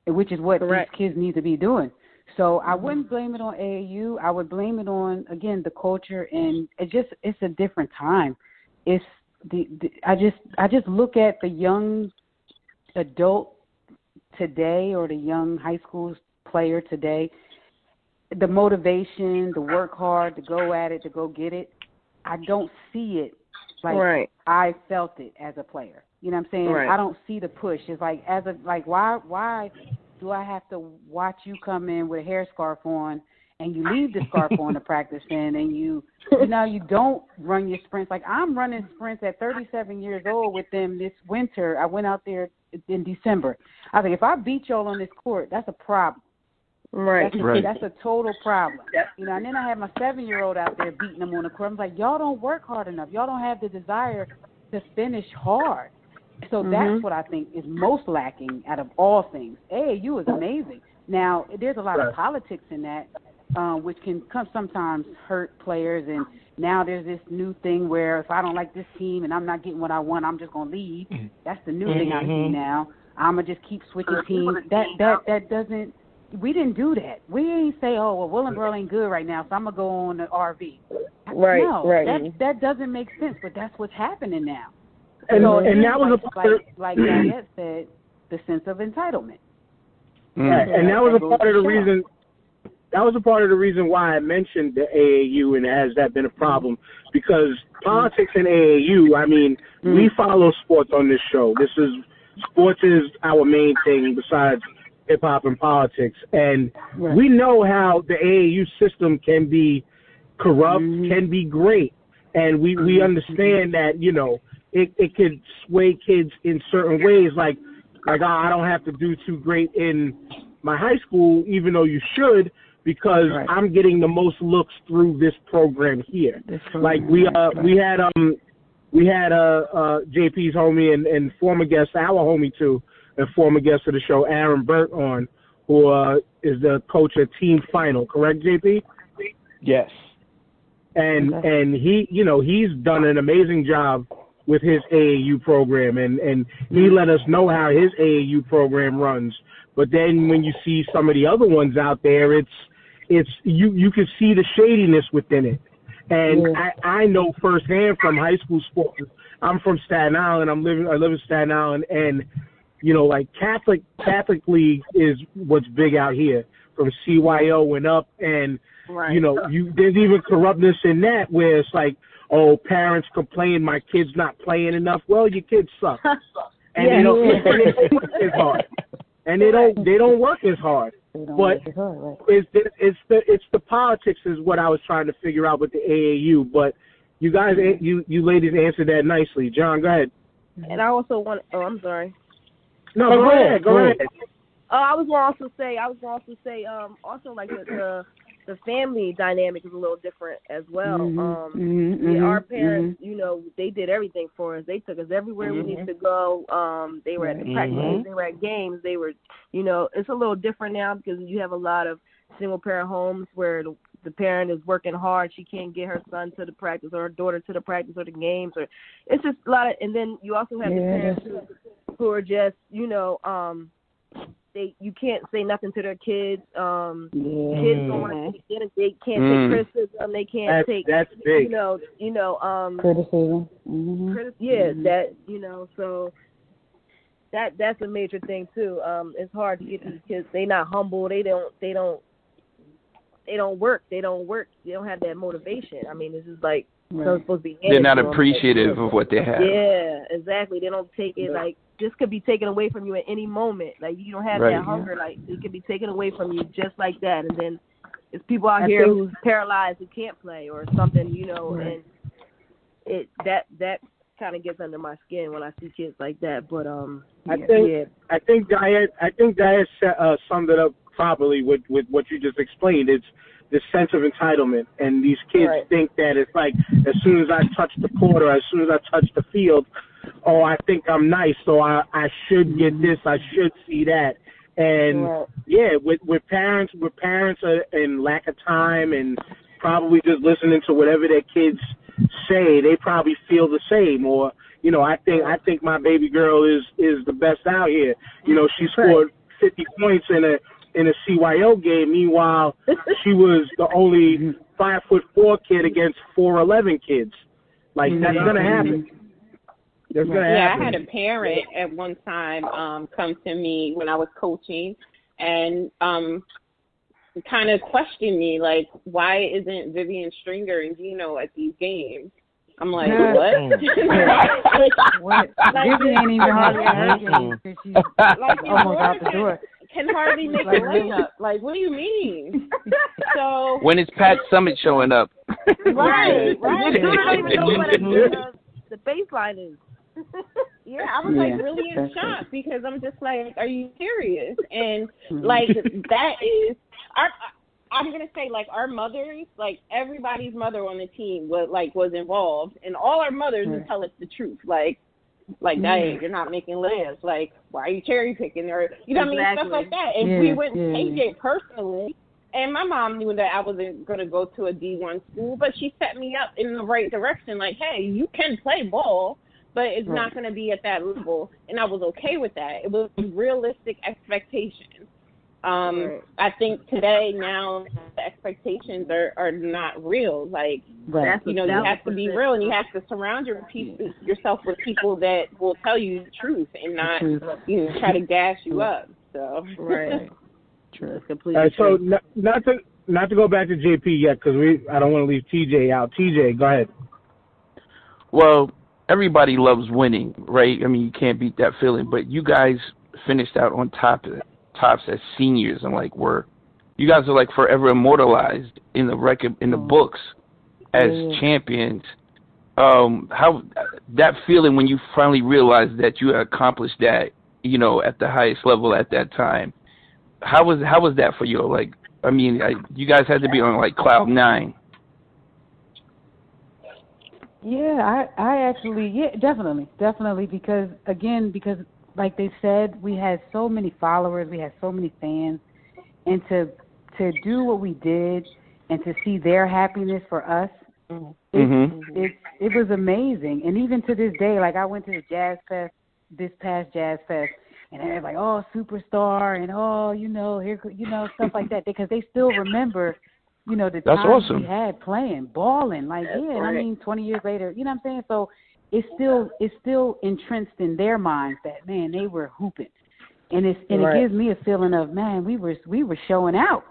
which is what Correct. these kids need to be doing. So I mm-hmm. wouldn't blame it on AAU. I would blame it on again the culture and it just it's a different time. It's the, the I just I just look at the young adult today or the young high school player today, the motivation, the work hard, to go at it, to go get it. I don't see it like right. I felt it as a player. You know what I'm saying? Right. I don't see the push. It's like as a like why why do I have to watch you come in with a hair scarf on and you leave the scarf on to practice in and you you know you don't run your sprints like I'm running sprints at 37 years old with them this winter. I went out there in December. I was like if I beat y'all on this court, that's a problem. Right. That's a, Right. that's a total problem. Yep. You know, and then I had my seven year old out there beating them on the court. I'm like, y'all don't work hard enough. Y'all don't have the desire to finish hard. So Mhm. that's what I think is most lacking out of all things. AAU is amazing. Now there's a lot of politics in that, uh, which can come sometimes hurt players. And now there's this new thing where if I don't like this team and I'm not getting what I want, I'm just gonna leave. That's the new thing I see Mhm. now. I'ma just keep switching teams. That that that doesn't. We didn't do that. We ain't say, oh well, Willingboro ain't good right now, so I'm gonna go on the RV. Right, No, right. that that doesn't make sense. But that's what's happening now. And so and that was like, a part of, like like Diane said, the sense of entitlement. Mm. Right, and that was a part of the reason. That was a part of the reason why I mentioned the AAU and has that been a problem because politics and AAU. I mean, mm. we follow sports on this show. This is sports is our main thing besides hip hop and politics, and Right. we know how the AAU system can be corrupt, mm-hmm. can be great, and we we mm-hmm. understand that you know it it could sway kids in certain ways, like like oh, I don't have to do too great in my high school, even though you should, because Right. I'm getting the most looks through this program here. This Like we uh right. we had um we had uh uh JP's homie and, and former guest, our homie too, and former guest of the show, Aaron Burt on, who uh is the coach at Team Final, correct, JP? Yes. and Okay. and he you know he's done an amazing job with his AAU program and and he let us know how his AAU program runs. But then when you see some of the other ones out there it's it's you you can see the shadiness within it. And I I know firsthand from high school sports. I'm from Staten Island. I'm living I live in Staten Island. And you know like Catholic Catholic League is what's big out here from CYO went up. And Right. you know, you there's even corruptness in that where it's like, oh, parents complain my kid's not playing enough. Well, your kids suck, and Yeah. they don't and they don't work as hard, and they don't they don't work as hard. But as hard, right. it's the, it's the it's the politics is what I was trying to figure out with the AAU. But you guys, you you ladies answered that nicely. John, go ahead. And I also want. Oh, I'm sorry. No, go go ahead, ahead, go go ahead. ahead. Oh, I was going to also say. I was going to also say. Um, also like the, the the family dynamic is a little different as well. Mhm, Um, mhm, yeah, our mhm, parents, you know, they did everything for us. They took us everywhere we needed to go. Um, they were at the practices, Mhm. they were at games, they were, you know, it's a little different now because you have a lot of single parent homes where the, the parent is working hard. She can't get her son to the practice or her daughter to the practice or the games, or it's just a lot of. And then you also have the parents who, who are just, you know, um, they you can't say nothing to their kids. Um, Yeah. kids don't want to take it. They can't Mm. take criticism. They can't That's take that's you big. know, you know, um, Criticism. hmm criti- yeah, Mhm. that you know, so that that's a major thing too. Um, it's hard to get these kids. They not humble. They don't. They don't. They don't work. They don't work. They don't have that motivation. I mean, it's just like Right. supposed to be. They're not to 'em. appreciative of what they have. Yeah, exactly. They don't take it like this could be taken away from you at any moment. Like you don't have Right. that hunger. Like it could be taken away from you just like that. And then it's people out I here think- who's paralyzed who can't play or something, you know. Right. And it that that kind of gets under my skin when I see kids like that. But um, I yeah, think yeah, I think Diane I think Diane uh, summed it up properly with with what you just explained. It's this sense of entitlement, and these kids Right. think that it's like as soon as I touch the court or as soon as I touch the field, oh, I think I'm nice, so I I should get this, I should see that, and Right. yeah, with with parents with parents uh, and lack of time and probably just listening to whatever their kids say, they probably feel the same. Or you know, I think I think my baby girl is is the best out here. You know, she scored 50 points in a in a CYO game. Meanwhile, she was the only five foot four kid against four eleven kids. Like that's gonna happen. That's gonna Yeah, I had a parent at one time um come to me when I was coaching and um kind of question me like why isn't Vivian Stringer and Geno at these games? I'm like, Yeah. what? What? Like, Vivian ain't even hardly at her game because she's like almost out the door. Can hardly make Like, a layup. Like, what do you mean? So When is Pat Summitt showing up? right, right. I don't even know what the, the baseline is. Yeah, I was like really in shock because I'm just like, are you serious? And Mhm. like that is our. I'm gonna say like our mothers, like everybody's mother on the team was like was involved, and all our mothers would tell us the truth, like. Like, hey, you're not making lists. Like, why are you cherry picking? Or, you know what I mean? Stuff like that. And we wouldn't yeah, take it personally. And my mom knew that I wasn't going to go to a D1 school, but she set me up in the right direction. Like, hey, you can play ball, but it's Right. not going to be at that level. And I was okay with that. It was realistic expectations. Um, Right. I think today now the expectations are, are not real. Like, Right. That's you know, you have to be percent. real and you have to surround your people, yourself with people that will tell you the truth and not, Truth. you know, try to gas you up. So, Right. True. That's completely right, so true. not, not to not to go back to JP yet because we I don't want to leave TJ out. TJ, go ahead. Well, everybody loves winning, right? I mean, you can't beat that feeling. But you guys finished out on top of tops as seniors, and like were you guys are like forever immortalized in the record in the books as Yeah. champions. Um, how that feeling when you finally realized that you had accomplished that, you know, at the highest level at that time. How was how was that for you? Like, I mean, I, you guys had to be on like cloud nine. Yeah, I I actually yeah, definitely. Definitely because again, because like they said, we had so many followers, we had so many fans and to to do what we did and to see their happiness for us it, Mhm. it it was amazing. And even to this day, like I went to the Jazz Fest this past Jazz Fest and they're like, Oh, superstar and oh, you know, here you know, stuff like that because they still remember you know, the That's times awesome. we had playing, balling, like That's yeah. And I mean, twenty years later, you know what I'm saying? So it's still it's still entrenched in their minds that man, they were hooping, and it's and Right. it gives me a feeling of man, we were we were showing out,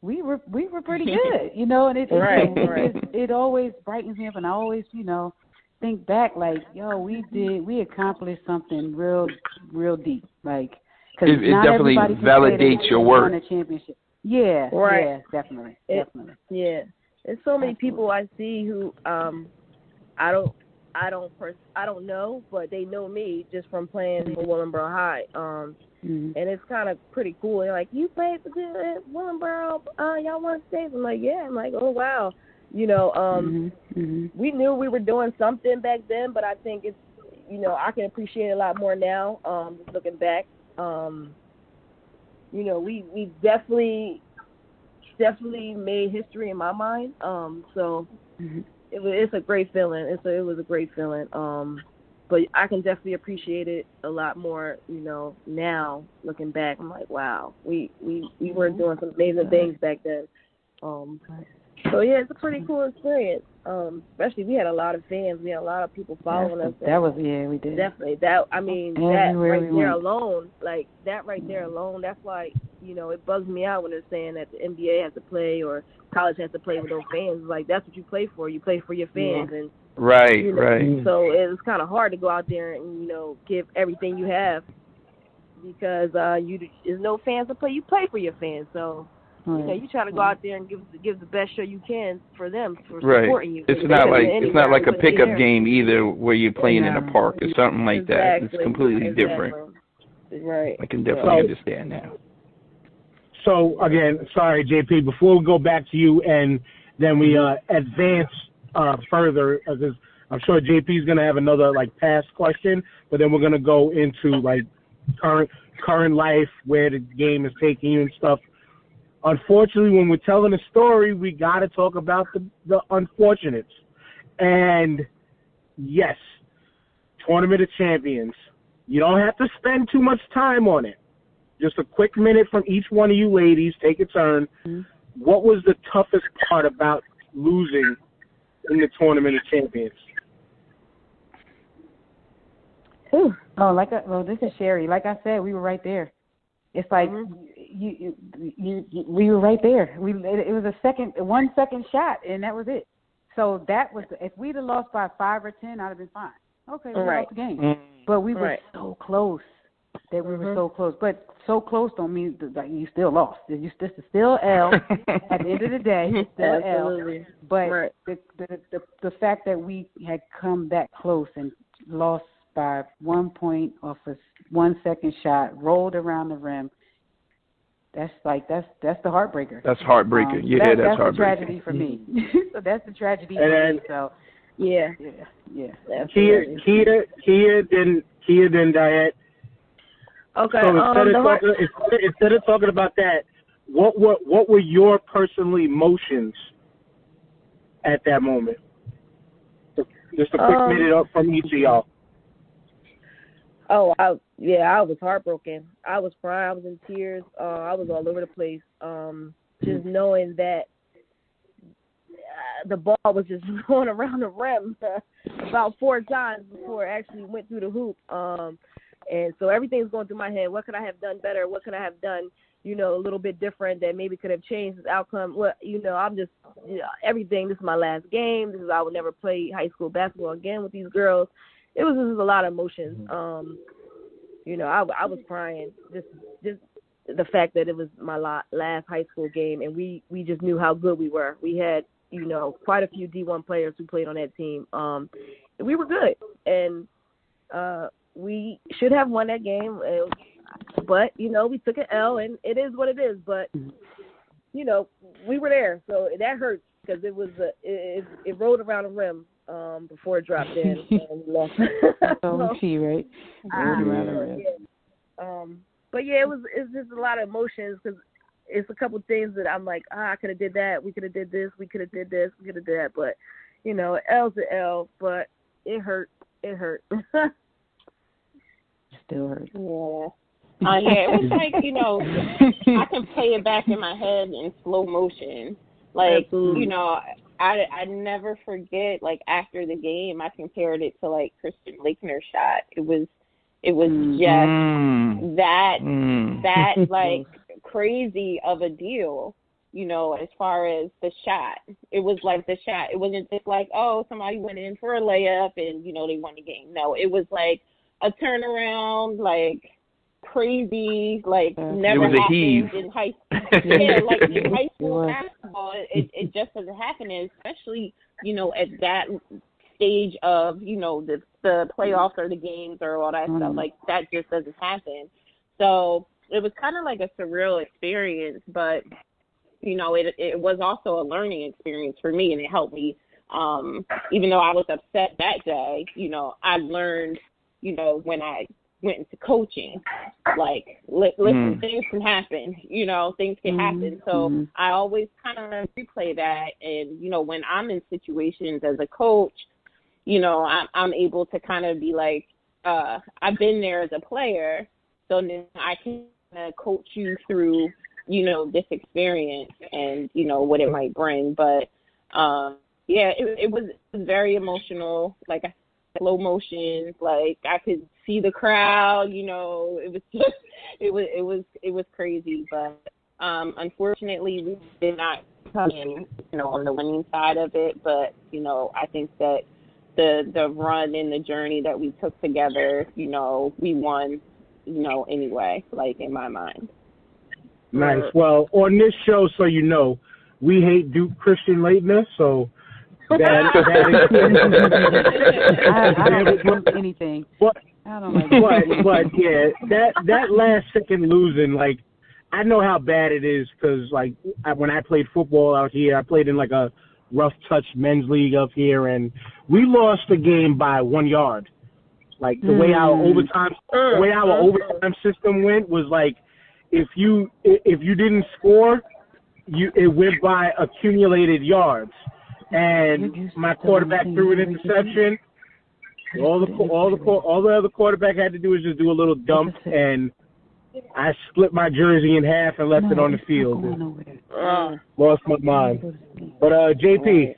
we were we were pretty good, you know, and it it, Right, it, right. it, it always brightens me up, and I always you know think back like yo, we did we accomplished something real real deep, like because It- it not definitely everybody validates your won work. a championship. Yeah, Right. yeah, definitely, It- definitely. Yeah. There's so many people I see who um I don't I don't pers- I don't know, but they know me just from playing for Willingboro High. Um, Mhm. and it's kind of pretty cool. They're like, "You played for Willingboro? Uh, y'all want won states?" I'm like, "Yeah." I'm like, "Oh wow." You know, um, Mhm. Mhm. we knew we were doing something back then, but I think it's you know I can appreciate it a lot more now. Um, just looking back, um, you know, we we definitely definitely made history in my mind. Um, so Mhm. It was it's a great feeling. It's a, it was a great feeling. Um, but I can definitely appreciate it a lot more. You know, now looking back, I'm like, wow, we we we were doing some amazing things back then. Um, so yeah, it's a pretty cool experience. Um, especially we had a lot of fans. We had a lot of people following us. That was yeah, we did. Definitely. That I mean, Everywhere that right we there went. alone, like that right there alone, that's why you know it bugs me out when they're saying that the NBA has to play or college has to play with no fans. Like that's what you play for. You play for your fans, and Right, you know, right. So it's kind of hard to go out there and you know give everything you have because uh you there's no fans to play. You play for your fans, so. You know, Right. you try to go out there and give give the best show you can for them for Right. supporting you. It's not like it's not like a pickup game either, where you're playing in a park or something like that. It's completely Exactly. different. Right. I can definitely So- understand now. So again, sorry, JP. Before we go back to you, and then we uh, advance uh, further, because I'm sure JP is gonna have another like past question, but then we're gonna go into like current current life, where the game is taking you and stuff. Unfortunately, when we're telling a story, we got to talk about the the unfortunates. And yes, tournament of champions. You don't have to spend too much time on it just a quick minute from each one of you ladies. Take a turn. Mm-hmm. What was the toughest part about losing in the tournament of champions? Oh, like I, well, this is Sherry. Like I said, we were right there. It's like you, you, you, you, we were right there. We, it, it was a second, one second shot, and that was it. So that was, if we'd have lost by five or ten, I'd have been fine. Okay, we Right. lost the game, Mm. but we were Right. so close that we were Mhm. so close. But so close don't mean that like, you still lost. You this is still L. At the end of the day, it's still L. But Right. the, the the the fact that we had come that close and lost by one point off a s- one second shot, rolled around the rim. That's like that's that's the heartbreaker. That's heartbreaker. Um, yeah, that, that's that's the tragedy for me. so that's the tragedy And for me. So Yeah. yeah, yeah. Kia, Absolutely. Kia, Kia, then Kia, then Diet. Okay. So um, instead the of heart- talking, instead, instead of talking about that, what were what were your personal emotions at that moment? Just a quick Um, minute up from each of y'all. Oh, I yeah, I was heartbroken. I was crying. I was in tears. Uh, I was all over the place. Um, just knowing that uh, the ball was just going around the rim about four times before it actually went through the hoop. Um, and so everything's going through my head. What could I have done better? What could I have done? You know, a little bit different that maybe could have changed the outcome. Well, you know, I'm just you know, everything. This is my last game. This is I would never play high school basketball again with these girls. It was just a lot of emotions. Um, you know, I, I was crying just just the fact that it was my last high school game, and we we just knew how good we were. We had you know quite a few D1 players who played on that team. Um, we were good, and uh, we should have won that game. Uh, but you know, we took an L, and it is what it is. But you know, we were there, so that hurts because it was a, it, it it rolled around the rim um before it dropped in and we lost. So she right. Ah, Rolled around the rim. yeah. Um, but yeah, it was it's just a lot of emotions because it's a couple things that I'm like, ah, I could have did that, we could have did this, we could have did this, we could have did that, but you know, L's an L, but it hurt, it hurt. Still hurt. Yeah. Uh, yeah, it was like, you know, I can play it back in my head in slow motion. Like, Absolutely. you know, I I never forget like after the game I compared it to like Christian Laettner's shot. It was it was just Mm. that Mm. that like crazy of a deal, you know, as far as the shot. It was like the shot. It wasn't just like, oh, somebody went in for a layup and, you know, they won the game. No, it was like a turnaround, like crazy, like It never was a happened heave. in high school. yeah, like in high school basketball, it it just doesn't happen, and especially you know at that stage of you know the the playoffs or the games or all that stuff. Mhm. Like that just doesn't happen. So it was kind of like a surreal experience, but you know it it was also a learning experience for me, and it helped me. Um, even though I was upset that day, you know, I learned, you know, when I went into coaching, like li- listen, Mm. things can happen. You know, things can happen. So Mhm. I always kind of replay that, and you know, when I'm in situations as a coach, you know, I'm I'm able to kind of be like, uh, I've been there as a player, so then I can uh, coach you through, you know, this experience and you know what it might bring. But um, yeah, it, it was very emotional. Like I slow motions. Like I could see the crowd. You know, it was just it was it was it was crazy. But um, unfortunately, we did not come in, you know, on the winning side of it. But you know, I think that the the run and the journey that we took together, you know, we won. You know, anyway, like in my mind. Nice. Well, on this show, so you know, we hate Duke Christian Laettner's, so that, that I, I don't is, like anything. but I don't like but but yeah, that that last second losing, like I know how bad it is because like I, when I played football out here, I played in like a rough touch men's league up here, and we lost the game by one yard. Like the way our Mm. overtime, the way our overtime system went was like, if you if you didn't score, you it went by accumulated yards, and my quarterback threw an interception. All the all the all the other quarterback had to do was just do a little dump, and I split my jersey in half and left it on the field. Lost my mind. But uh, JP,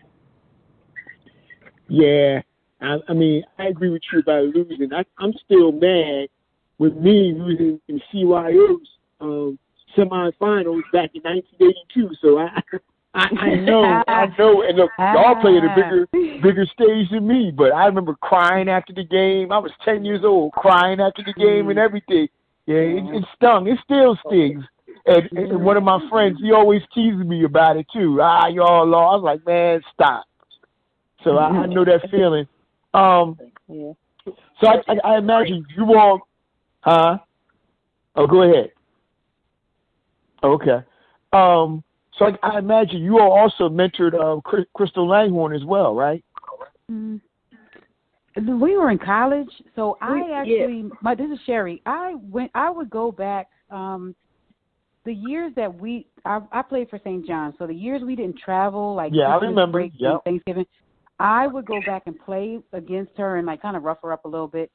Yeah, I, I mean, I agree with you about losing. I, I'm still mad with me losing in CYO's um, semifinals back in 1982. So I, I, know, I know, and look, y'all play at a bigger, bigger stage than me. But I remember crying after the game. I was 10 years old, crying after the game and everything. Yeah, it, it stung. It still stings. And, and one of my friends, he always teases me about it too. Ah, y'all lost. I was like, man, stop. So I, I know that feeling. Um, Yeah. so I, I, I imagine you all, huh? Oh, go ahead. Okay. Um, so I, I imagine you all also mentored uh, Cry- Crystal Langhorne as well, right? Mm. We were in college, so I We- yeah. actually. My this is Sherry. I went. I would go back. Um, the years that we, I, I played for St. John's, so the years we didn't travel, like Yeah, I remember. break Yep. Thanksgiving, I would go back and play against her and like kind of rough her up a little bit.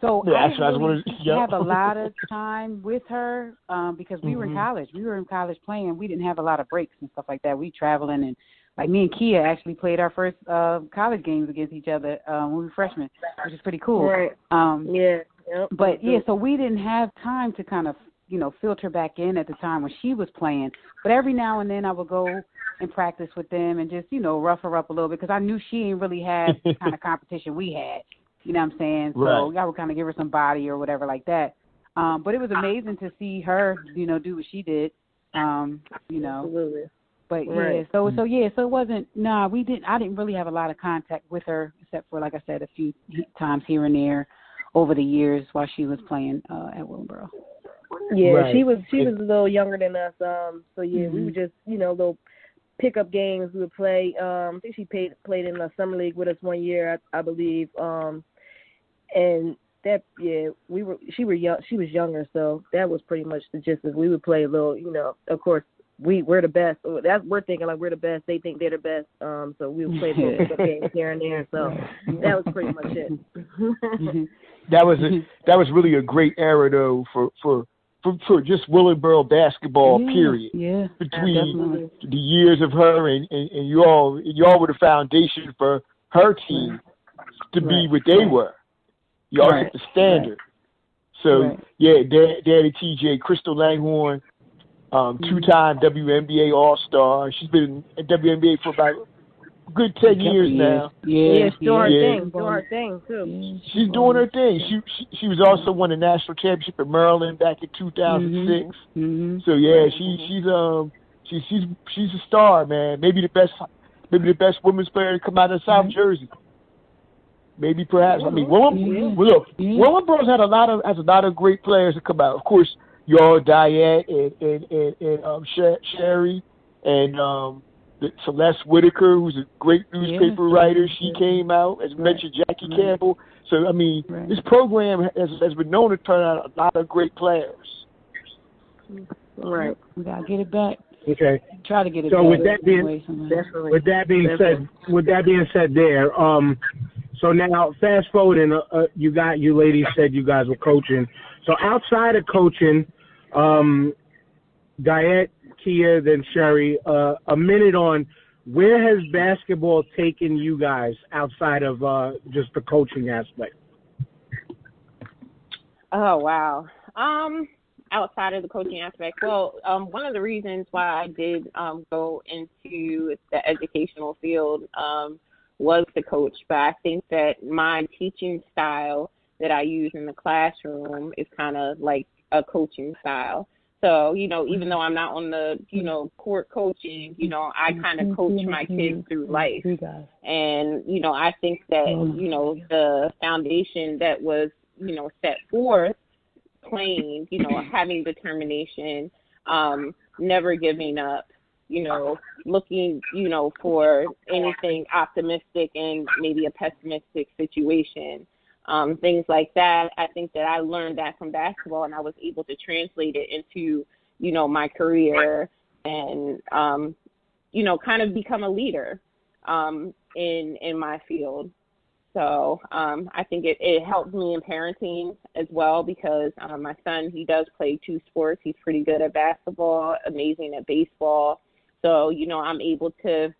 So Yeah, I that's I didn't was really wondering. Yep. have a lot of time with her um, because we were in Mhm. college. We were in college playing. We didn't have a lot of breaks and stuff like that. We traveling and like me and Kia actually played our first uh, college games against each other um, when we were freshmen, which is pretty cool. Right. Um, Yeah. Yep. but yeah, so we didn't have time to kind of you know filter back in at the time when she was playing. But every now and then I would go and practice with them and just you know rough her up a little bit because I knew she didn't really have the kind of competition we had. You know what I'm saying? So Right. I would kind of give her some body or whatever like that. Um, but it was amazing to see her, you know, do what she did. Um, you know, Absolutely. but yeah, so so yeah, so it wasn't. Nah, we didn't. I didn't really have a lot of contact with her, except for like I said, a few times here and there over the years while she was playing uh, at Willingboro. Yeah, Right. she was she was a little younger than us. Um, so yeah, we Mhm. would just you know little pickup games we would play. Um, I think she played played in the summer league with us one year, I, I believe. Um, and that yeah, we were she were young she was younger, so that was pretty much the gist. Is we would play a little, you know. Of course, we we're the best. That's we're thinking like we're the best. They think they're the best. Um, so we would play little pickup games here and there. So that was pretty much it. That was a, that was really a great era though for for for, for just Willingboro basketball. yeah, Period. Yeah, Between definitely. the years of her and, and, and you all you all were the foundation for her team to be what they were. Y'all Right. set the standard. So Right. yeah, Dad, Daddy TJ, Crystal Langhorne, um, Mm-hmm. two time WNBA All Star. She's been in WNBA for about a good ten Couple years now. Yeah, yeah, she's doing her yeah. thing, doing her thing too. She's doing her thing. She, she she was also won a national championship at Maryland back in 2006. hmm So yeah, she she's um she she's she's a star, man. Maybe the best maybe the best women's player to come out of South Jersey. Maybe perhaps. I mean, Willem. Yeah. Well, look, Yeah. Willingboro's had a lot of has a lot of great players that come out. Of course, y'all Diet and and and, and um, Sherry and um, the- Celeste Whitaker, who's a great newspaper writer. She came out as mentioned. Jackie Campbell. So I mean, this program has has been known to turn out a lot of great players. Right. We gotta get it back. Okay. Try to get it So back. with that being with that being said, with that being said, there. Um, so now fast forwarding, uh, uh, you got you ladies said you guys were coaching. So outside of coaching, um, Diet, Kia, then Sherry, uh, a minute on where has basketball taken you guys outside of uh, just the coaching aspect? Oh wow. Um, outside of the coaching aspect, well, um, one of the reasons why I did um go into the educational field um was the coach, but I think that my teaching style that I use in the classroom is kind of like a coaching style. So, you know, even though I'm not on the, you know, court coaching, you know, I kind of coach my kids through life. And, you know, I think that, you know, the foundation that was, you know, set forth playing, you know, having determination, um, never giving up, you know, looking, you know, for anything optimistic in maybe a pessimistic situation. Um, things like that. I think that I learned that from basketball and I was able to translate it into, you know, my career and um, you know, kind of become a leader um in in my field. So um, I think it, it helped me in parenting as well because um, my son he does play two sports. He's pretty good at basketball, amazing at baseball. So you know I'm able to,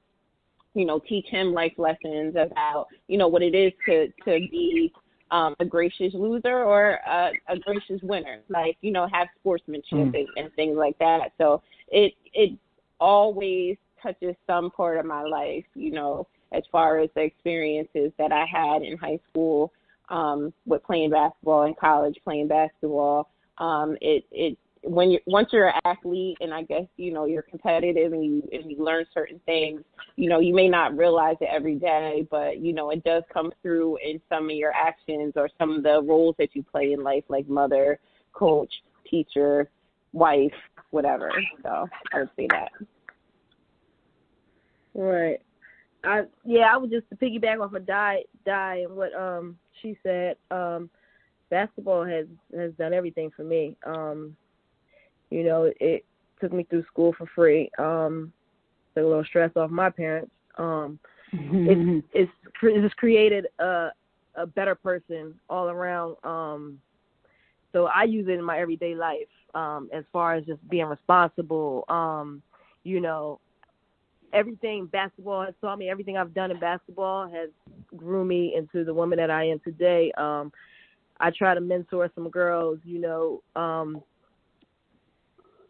you know, teach him life lessons about you know what it is to to be um, a gracious loser or a, a gracious winner. Like you know have sportsmanship Mm. and, and things like that. So it it always touches some part of my life. You know as far as the experiences that I had in high school um, with playing basketball, in college playing basketball. Um, it it when you once you're an athlete and I guess you know you're competitive and you and you learn certain things, you know you may not realize it every day, but you know it does come through in some of your actions or some of the roles that you play in life, like mother, coach, teacher, wife, whatever. So I would say that. Right. I yeah, I was just to piggyback off of die die and what um she said. Um, basketball has has done everything for me. Um, you know, it took me through school for free. Um, took a little stress off my parents. Um, it's it's it's created a a better person all around. Um, so I use it in my everyday life. Um, as far as just being responsible. Um, you know, everything basketball has taught me, everything I've done in basketball has grew me into the woman that I am today. Um, I try to mentor some girls, you know, um,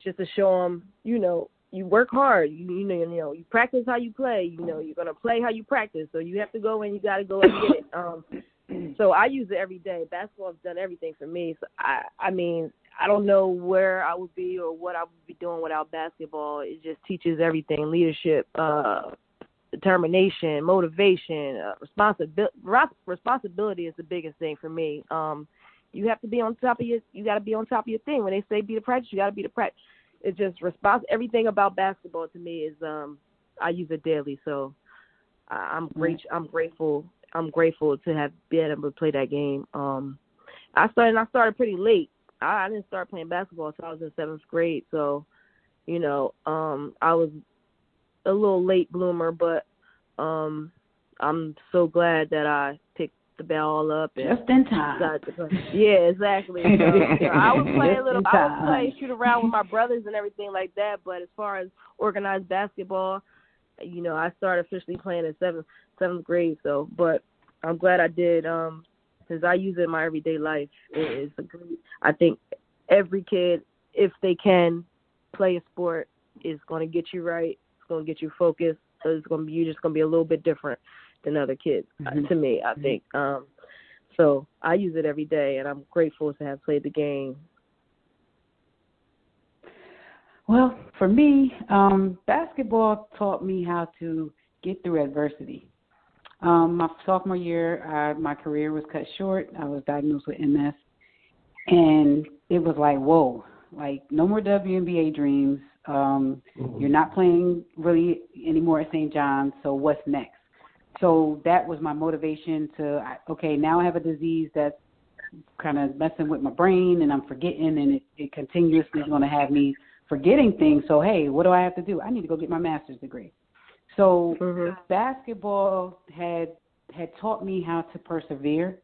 just to show them, you know, you work hard. You, you know, you know, you practice how you play. You know, you're gonna play how you practice. So you have to go and you got to go and get it. Um, so I use it every day. Basketball's done everything for me. So I, I mean, I don't know where I would be or what I would be doing without basketball. It just teaches everything: leadership, uh, determination, motivation, uh, responsibility. Responsibility is the biggest thing for me. Um, you have to be on top of your. You got to be on top of your thing. When they say be the practice, you got to be the practice. It's just response. Everything about basketball to me is um, I use it daily. So I, I'm great. I'm grateful. I'm grateful to have been able to play that game. Um, I started. I started pretty late. I, I didn't start playing basketball until I was in seventh grade. So, you know, um, I was a little late bloomer, but um, I'm so glad that I the ball up and Just in time. decided to play. Yeah, exactly. So, you know, I would play a little. I would play shoot around with my brothers and everything like that. But as far as organized basketball, you know, I started officially playing in seventh seventh grade. So, but I'm glad I did. Um, because I use it in my everyday life. It is a great. I think every kid, if they can play a sport, is going to get you right. It's going to get you focused. So it's going to be you're just going to be a little bit different than other kids. uh, to me, I think. Um, so I use it every day, and I'm grateful to have played the game. Well, for me, um, basketball taught me how to get through adversity. Um, my sophomore year, I, my career was cut short. I was diagnosed with MS, and it was like, whoa, like no more WNBA dreams. Um, mm-hmm. You're not playing really anymore at St. John's, so what's next? So that was my motivation to okay, now I have a disease that's kind of messing with my brain, and I'm forgetting, and it, it continuously is going to have me forgetting things. So hey, what do I have to do? I need to go get my master's degree. So mm-hmm. basketball had had taught me how to persevere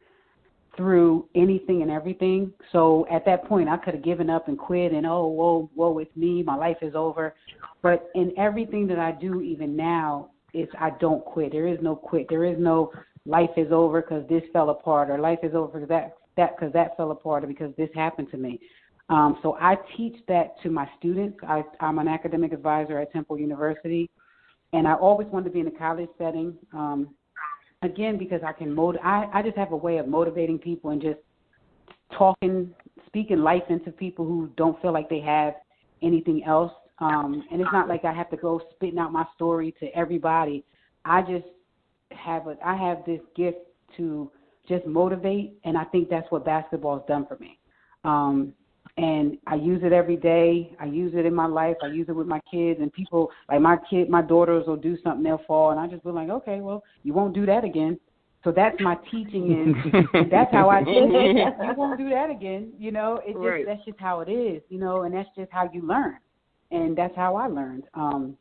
through anything and everything. So at that point, I could have given up and quit and oh, whoa, whoa, it's me, my life is over. But in everything that I do, even now, it's I don't quit. There is no quit. There is no life is over because this fell apart, or life is over because that that because that fell apart, or because this happened to me. Um, so I teach that to my students. I, I'm an academic advisor at Temple University, and I always wanted to be in a college setting. Um, again, because I can motiv- I, I just have a way of motivating people and just talking, speaking life into people who don't feel like they have anything else. Um, and it's not like I have to go spitting out my story to everybody. I just have a I have this gift to just motivate, and I think that's what basketball has done for me. Um, and I use it every day. I use it in my life. I use it with my kids and people like my kid, my daughters will do something, they'll fall, and I just be like, okay, well, you won't do that again. So that's my teaching and that's how I teach it. You won't do that again. You know, it just right. that's just how it is. You know, and that's just how you learn, and that's how I learned. Um,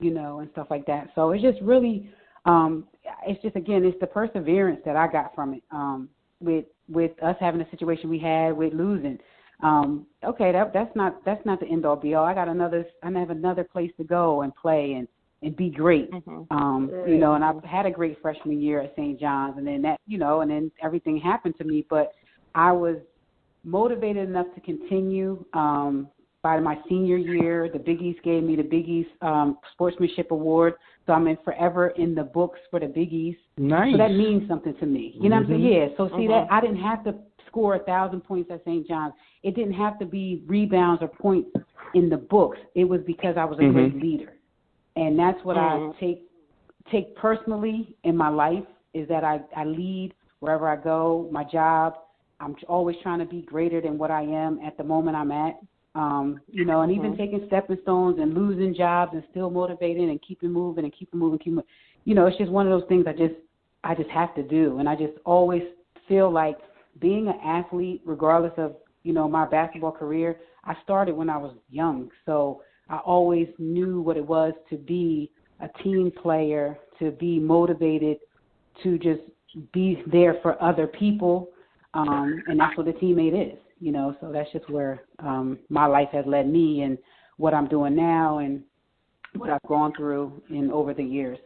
you know, and stuff like that. So it's just really, um, it's just again, it's the perseverance that I got from it. Um, with with us having a situation we had with losing. Um, okay, that that's not that's not the end all be all. I got another I have another place to go and play and and be great. Mm-hmm. Um, you know, and I've had a great freshman year at St. John's and then that you know, and then everything happened to me, but I was motivated enough to continue. Um, by my senior year, the Big East gave me the Big East um, Sportsmanship Award. So I'm in forever in the books for the Big East. Nice. So that means something to me. You know mm-hmm. what I'm saying? Mm-hmm. Yeah. So see uh-huh. that I didn't have to score a thousand points at St. John's. It didn't have to be rebounds or points in the books. It was because I was a mm-hmm. great leader, and that's what mm-hmm. I take take personally in my life is that I I lead wherever I go. My job. I'm always trying to be greater than what I am at the moment I'm at. Um, you know, and even mm-hmm. taking stepping stones and losing jobs and still motivating and keeping moving and keeping moving, keep moving. You know, it's just one of those things I just I just have to do, and I just always feel like being an athlete, regardless of you know my basketball career. I started when I was young, so I always knew what it was to be a team player, to be motivated, to just be there for other people, um, and that's what a teammate is you know, so that's just where um, my life has led me and what I'm doing now and what I've gone through in over the years.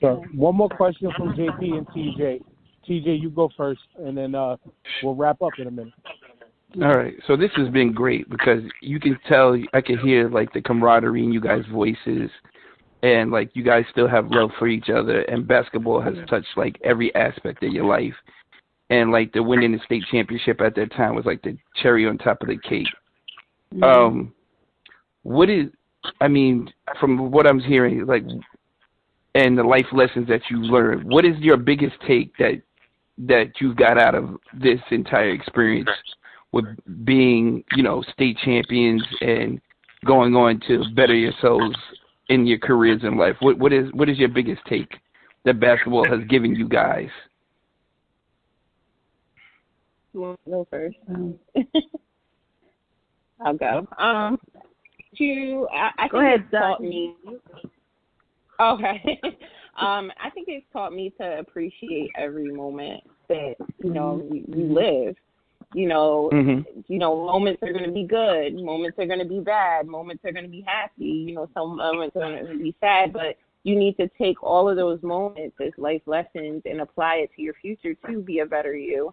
So one more question from JP and TJ. TJ, you go first, and then uh, we'll wrap up in a minute. All right. So this has been great because you can tell, I can hear like the camaraderie in you guys' voices, and like you guys still have love for each other. And basketball has touched like every aspect of your life and like the winning the state championship at that time was like the cherry on top of the cake. Mm-hmm. Um, what is, I mean, from what I'm hearing, like, and the life lessons that you learned, what is your biggest take that that you got out of this entire experience with being, you know, state champions and going on to better yourselves in your careers in life? What what is what is your biggest take that basketball has given you guys? You want to go first? Um, I'll go. Um, you, I, I go ahead, it's taught me. Okay. um, I think it's taught me to appreciate every moment that you know we, we live. You know, mm-hmm. you know, moments are going to be good, moments are going to be bad, moments are going to be happy. You know, some moments are going to be sad, but you need to take all of those moments as life lessons and apply it to your future to be a better you.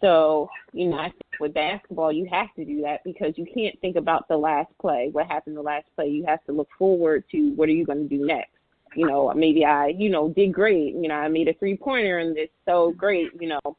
So, you know, I think with basketball, you have to do that because you can't think about the last play, what happened the last play. You have to look forward to what are you going to do next. You know, maybe I, you know, did great. You know, I made a three pointer and it's so great. You know,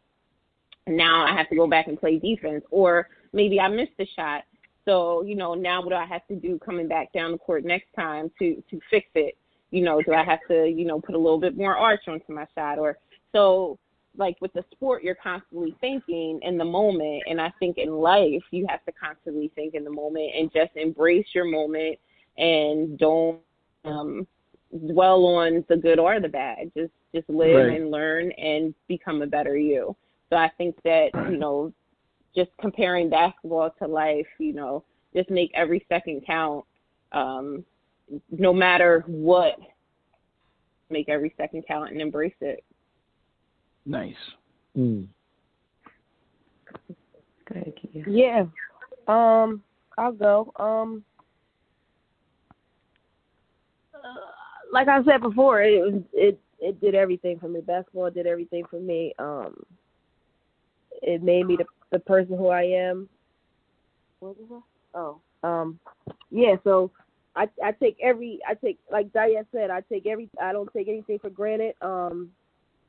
now I have to go back and play defense, or maybe I missed a shot. So, you know, now what do I have to do coming back down the court next time to to fix it? you know, do I have to, you know, put a little bit more arch onto my shot? Or so like with the sport you're constantly thinking in the moment and I think in life you have to constantly think in the moment and just embrace your moment and don't um dwell on the good or the bad. Just just live Right. and learn and become a better you. So I think that, you know, just comparing basketball to life, you know, just make every second count. Um, no matter what, make every second count and embrace it. Nice. Mm. Yeah. Um, I'll go. Um, uh, like I said before, it it it did everything for me. Basketball did everything for me. Um, it made me the the person who I am. What was that? Oh, um, yeah. So I I take every I take like Diane said I take every I don't take anything for granted. Um,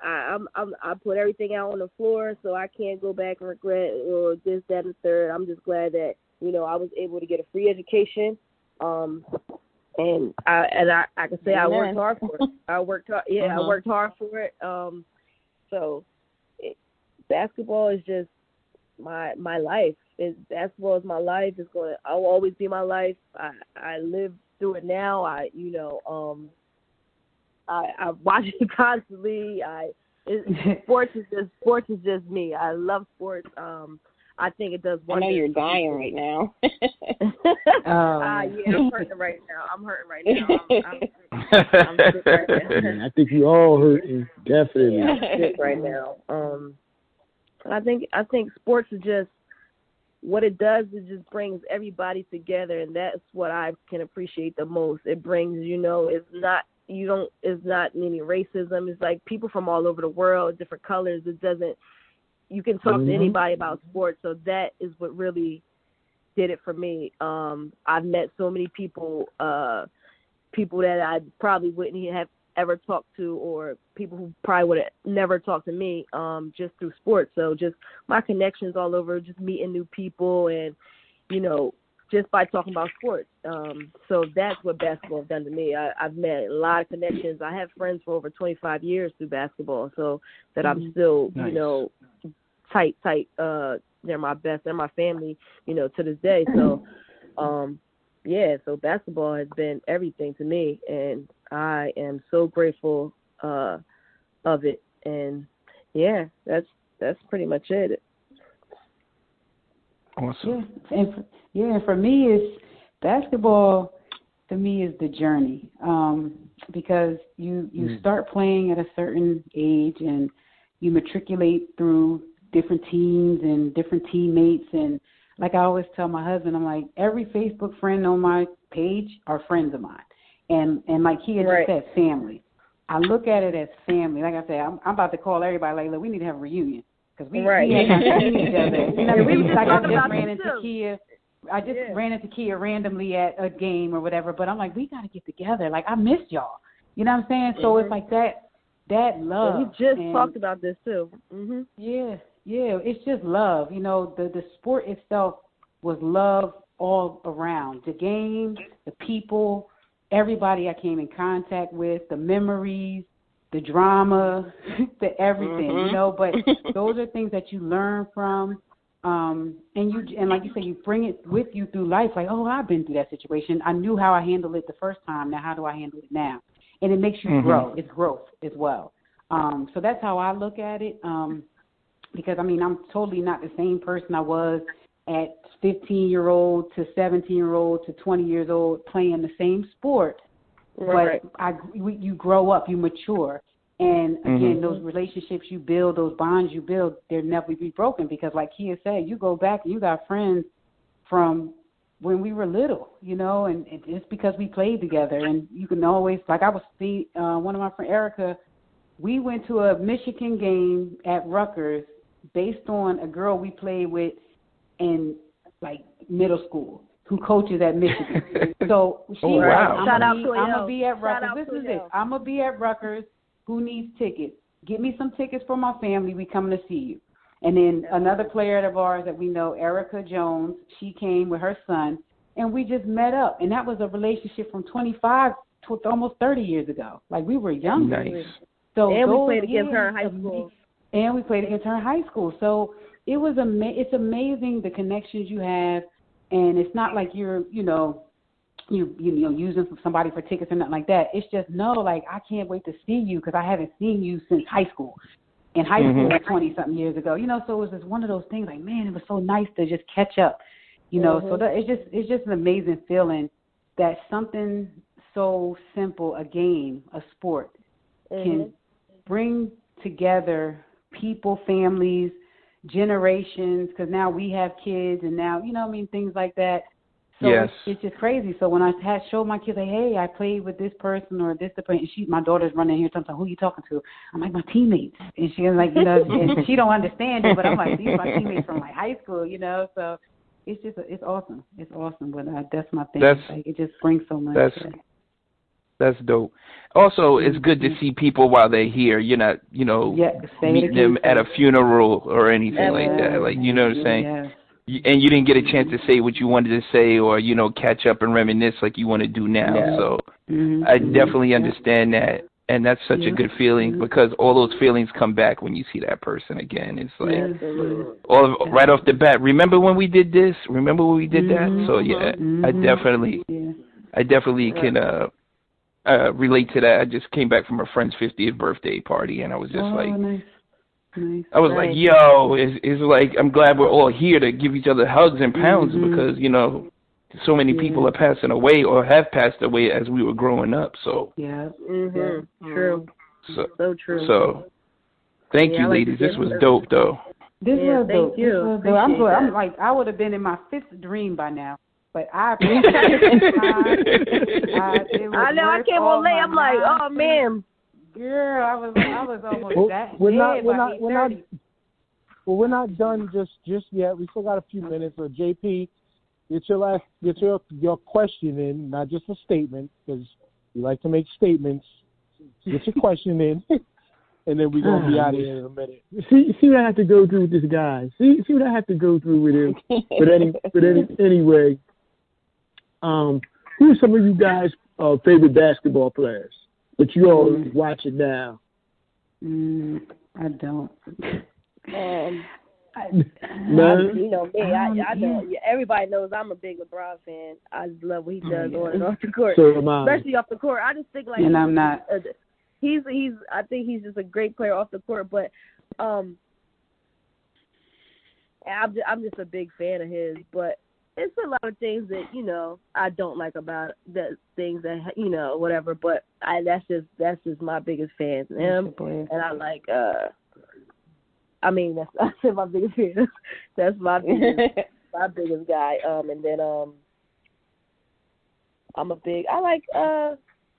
I, I'm, I'm I put everything out on the floor, so I can't go back and regret or this, that, and third. I'm just glad that you know I was able to get a free education, um, and I and I I can say I worked hard for it. I worked hard. Yeah, I Uh-huh. worked hard for it. Um, so it, basketball is just my my life. It, basketball is my life. It's going. I'll always be my life. I I live through it now. I you know um. I, I watch it constantly. I it, sports is just sports is just me. I love sports. Um, I think it does. I know you're dying right now. Ah, yeah, I'm hurting right now. I'm hurting right now. I'm, I'm, I'm sick right now. I think we all hurting, definitely. Yeah, I'm sick right now. Um, I think I think sports is just what it does. It just brings everybody together, and that's what I can appreciate the most. It brings, you know, it's not you don't it's not any racism. It's like people from all over the world, different colors. It doesn't. You can talk to Mhm. anybody about sports, so that is what really did it for me. Um, I've met so many people, uh, people that I probably wouldn't have ever talked to, or people who probably would have never talked to me, um, just through sports. So just my connections all over, just meeting new people, and you know, just by talking about sports. Um, so that's what basketball has done to me. I, I've met a lot of connections. I have friends for over 25 years through basketball, so that I'm still, you know, tight, tight. Uh, they're my best. They're my family, you know, to this day. So, um, yeah. So basketball has been everything to me, and I am so grateful uh, of it. And yeah, that's that's pretty much it. Awesome. Yeah, and for, yeah, and for me, it's basketball. To me, is the journey um, because you you Mm. start playing at a certain age and you matriculate through different teams and different teammates and like I always tell my husband, I'm like every Facebook friend on my page are friends of mine, and and like he had Right. just said, family. I look at it as family. Like I said, I'm, I'm about to call everybody. Like, look, we need to have a reunion because we, Right. we each other. You know, Yeah, we like I just ran into too. Kia. I just Yeah. ran into Kia randomly at a game or whatever. But I'm like, we got to get together. Like I missed y'all. You know what I'm saying? So Mhm. it's like that that love. we just and- talked about this too. Mhm. yeah, yeah. It's just love. You know, the the sport itself was love all around. The game, the people, everybody I came in contact with, the memories, the drama, the everything. Mhm. You know, but those are things that you learn from. Um, and you and like you say, you bring it with you through life. Like, oh, I've been through that situation. I knew how I handled it the first time. Now, how do I handle it now? And it makes you Mhm. grow. It's growth as well. Um, so that's how I look at it. Um, because I mean, I'm totally not the same person I was at 15 year old to 17 year old to 20 years old playing the same sport. Right. But I, we- you grow up, you mature, and again, Mhm. those relationships you build, those bonds you build, they'll never be broken. Because, like Kia said, you go back and you got friends from when we were little, you know, and it- it's because we played together. And you can always, like I was see uh, one of my friend Erica, we went to a Michigan game at Rutgers based on a girl we played with in like middle school who coaches at Michigan. so oh, she Oh, was like, wow. I'm Shout gonna out be, to I'm Yo. gonna be at Shout Rutgers. This is it. I'm gonna be at Rutgers. Who needs tickets? Get me some tickets for my family. We coming to see you. And then another player of ours that we know, Erica Jones, she came with her son, and we just met up. And that was a relationship from 25, tw- almost thirty years ago. Like we were young. Nice. So and we played against her in high school. and we played against her in high school. So it was ama- It's amazing the connections you have, and it's not like you're, you know, you you know using somebody for tickets or nothing like that. It's just no, like I can't wait to see you because I haven't seen you since high school. In high school, Mhm. twenty something years ago, you know. So it was just one of those things. Like, man, it was so nice to just catch up, you know. So Mhm. that it's just it's just an amazing feeling that something so simple, a game, a sport, Mhm. can bring together people, families, generations. Because now we have kids, and now you know, what I mean, things like that. So Yes. it's, it's just crazy. So when I had showed my kids, like, hey, I played with this person or this person, and she, my daughter's running here, sometimes, who you talking to? I'm like, my teammates, and she was like, you know, and she don't understand it, but I'm like, these are my teammates from like high school, you know. So it's just, it's awesome. It's awesome. But uh, that's my thing. That's- like, it just brings so much. that's-. That's dope. Also, it's good to see people while they're here. You're not, you know, Yeah, meeting them at a funeral or anything like that. Like, you know what I'm saying? You- And you didn't get a chance to say what you wanted to say, or you know, catch up and reminisce like you want to do now. Yeah. So Mhm. I definitely understand that, and that's such a good feeling because all those feelings come back when you see that person again. It's like all of, right off the bat. Remember when we did this? Remember when we did Mhm. that? So yeah, I Mhm. definitely, Yeah. I definitely can uh, uh relate to that. I just came back from a friend's 50th birthday party, and I was just oh, like, nice. Nice. I was like, yo, it's, it's like I'm glad we're all here to give each other hugs and pounds Mhm. because you know so many Yeah. people are passing away or have passed away as we were growing up. So, Yeah. Mhm. True. so, So true. so, thank Yeah, you, like ladies. This was her- dope, though. This Yeah, was thank dope. you. This was dope. I'm Appreciate good. I'm like I would have been in my fifth dream by now, but I appreciate the time. I, I know. I can't all late. I'm like, oh man. Girl, I was I was almost Well, that we're not- we're not- we're not- Well, we're not done just just yet. We still got a few minutes. So JP, get your last get your your question in, not just a statement, because you like to make statements. Get your question in, and then we're gonna be out of here in a minute. See, see what I have to go through with this guy. See, see what I have to go through with him. But any, but any, anyway, um, who are some of you guys' uh, favorite basketball players? But you all Mm. watch it now. Mm, I don't. Um, None? you know me. I, I Um, know. Yeah, everybody knows I'm a big LeBron fan. I just love what he does on and off the court, So am I. especially off the court. I just think like And I'm not. uh, he's he's I think he's just a great player off the court, but um, I'm just, I'm just a big fan of his. But it's a lot of things that you know I don't like about the things that you know whatever. But I that's just that's just my biggest fan, him, and I like uh. I mean, that's I said my biggest fan. That's my biggest, my biggest guy. Um, and then um, I'm a big. I like uh,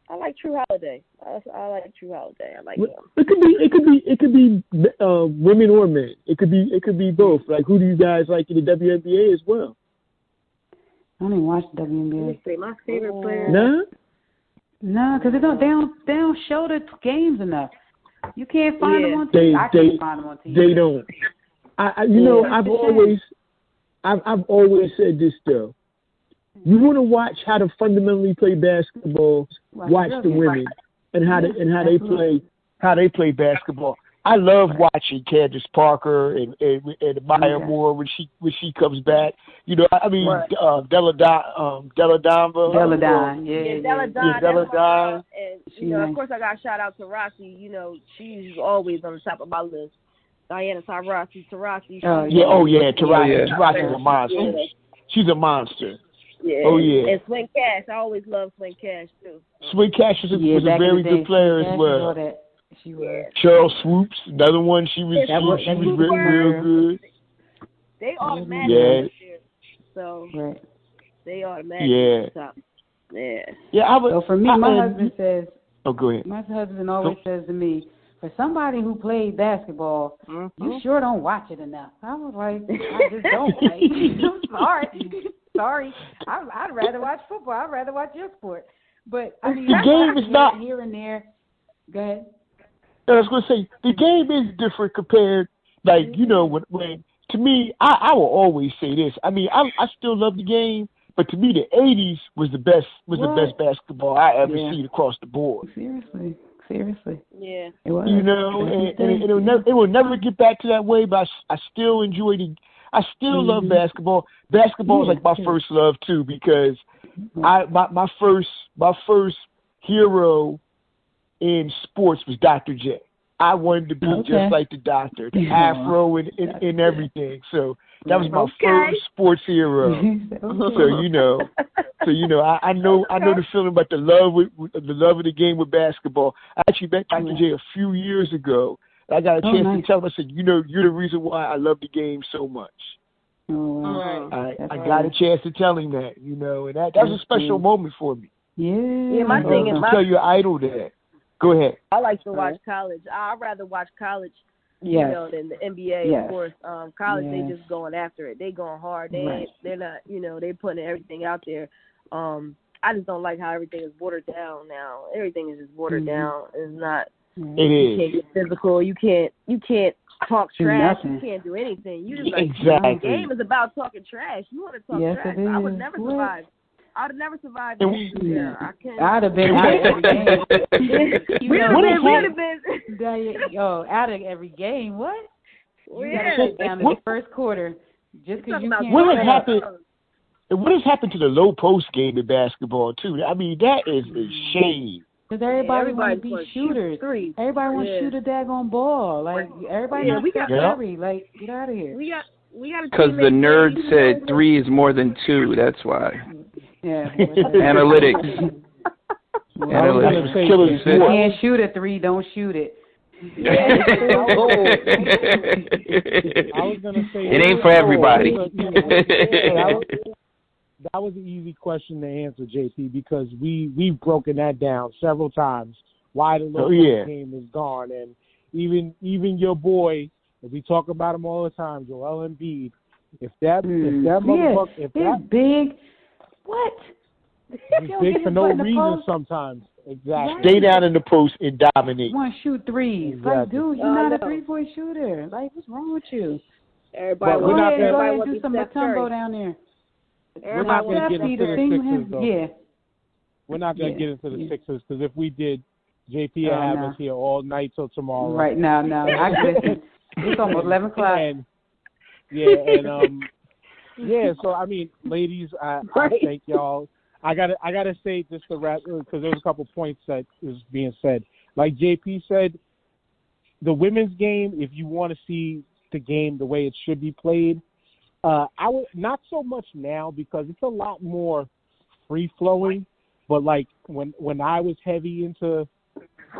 I like Jrue Holiday. I, I like Jrue Holiday. I like him. It could be, it could be, it could be uh, women or men. It could be, it could be both. Like, who do you guys like in the WNBA as well? I don't even watch the Let WNBA. me see. My favorite oh. player. No. No, because they don't they don't they don't show the games enough. You can't find them on TV. They, I they, can't find them on TV. they don't. I, I you know, I've It's a shame. always, I've, I've always said this though. You want to watch how to fundamentally play basketball. Watch Watch the the women and how they and how they play. how they play basketball. I love watching Candace Parker and and, and Maya Okay. Moore when she when she comes back. You know, I mean, Right. uh, Delle Donne, um, Della Donva, Deladon, yeah, Yeah, yeah. Delle Donne. Yeah, Della that's my girl. Don. And She you know, nice. of course, I got to shout out to Rossi. You know, she's always on the top of my list. Diana Taurasi, Taurasi. Oh, Yeah, oh yeah, Taurasi, yeah. Taurasi's a monster. Yeah. She's a monster. Yeah. Oh, yeah. And Swin Cash. I always love Swin Cash too. Sweet Cash was a, yeah, was a very good player yeah, as she well. Was. She was. Sheryl Swoopes, another one. She was Yeah, she, was- she was was real, good. real good. They automatic Yeah. this. So Right. they automatic Yeah. at top. Yeah. Yeah, I would. So for me, I, my uh, husband says Oh, go ahead. my husband always says to me, for somebody who played basketball, Mm-hmm. you sure don't watch it enough. I was like, I just don't. Like, I'm sorry, sorry. I, I'd rather watch football. I'd rather watch your sport. But I mean, The game is not- here and there. Go ahead. I was going to say the game is different compared, like you know, when when to me, I I will always say this. I mean, I I still love the game, but But to me, the '80s was the best was What? the best basketball I ever Yeah. seen across the board. Seriously, seriously. Yeah. It was. You know, That's and, and it, will never it will never get back to that way. But I still enjoy the. I still love Mhm. basketball. Basketball is like my yeah. first love too because I my my first my first hero in sports was Dr. J. I wanted to be Okay. just like the doctor, the Yeah. afro and, and, and everything. So that was my Okay. first sports hero. So you know, so you know, I, I know I know the feeling about the love with, with the love of the game with basketball. I actually met Dr. J a few years ago. and I got a Oh, chance nice. to tell him. I said, you know, you're the reason why I love the game so much. Oh, wow. I, That's I right. got a chance to tell him that, you know, and that that was a That's special cool. moment for me. Yeah. Yeah, my thing is to my tell your idol that. Go ahead. I like to watch college. I'd rather watch college, you know, than the NBA. Yes. Of course, um, college Yes. they just going after it. They going hard. They Right. they're not, you know, they putting everything out there. Um, I just don't like how everything is watered down now. Everything is just watered Mhm. down. It's not. It You can't get physical. You can't. You can't talk trash. nothing. You can't do anything. You just like Exactly. the game is about talking trash. You want to talk Yes, trash? I would never survive. I would never survive And- there. I can't. I'd have been out of every game. You we'd know, have been, we'd have been. that- Yo, out of every game. What? You Yeah. got to shut down in What- the first quarter just because you can't. What has happened? And what has happened to the low post game in basketball too? I mean, that is a shame. Because everybody want to Everybody's be gonna shoot shooters. threes. Everybody wants to Yeah. shoot a daggone ball. Like everybody Yeah, we Steph got- Yeah. Curry. Like get out of here. We got. We got. Because the nerd said three is more than two. That's why. Yeah. Analytics. Well, I was gonna Analytics. say, Killer If you can't shoot a three, don't shoot it. I was gonna say It ain't for everybody. That was, an easy question to answer, JP, because we we've broken that down several times. Why the low Oh, yeah. game is gone, and even even your boy, if we talk about him all the time, Joel Embiid. If that if that Hmm. yeah, if that big. What? he's don't big for no foot in the reason post. sometimes. Exactly. Stay down in the post and dominate. Want to shoot threes? Like, Exactly. dude, you're Oh, not no. a three point shooter. Like, what's wrong with you? Everybody. But Go we're not ahead, gonna- go ahead, do some Steph Mutombo Curry. down there. We're Everybody not gonna get into the the Sixers though. Yeah. We're not gonna get into the Yeah. Sixers because if we did, JP Oh, will have no. us here all night till tomorrow. Right now, now I listen. It's almost eleven o'clock. And yeah, and um, yeah. So I mean, ladies, I, I Right. thank y'all. I gotta, I gotta say just to wrap because there was a couple points that was being said. Like JP said, the women's game. If you want to see the game the way it should be played, uh, I would not so much now because it's a lot more free flowing. But like when when I was heavy into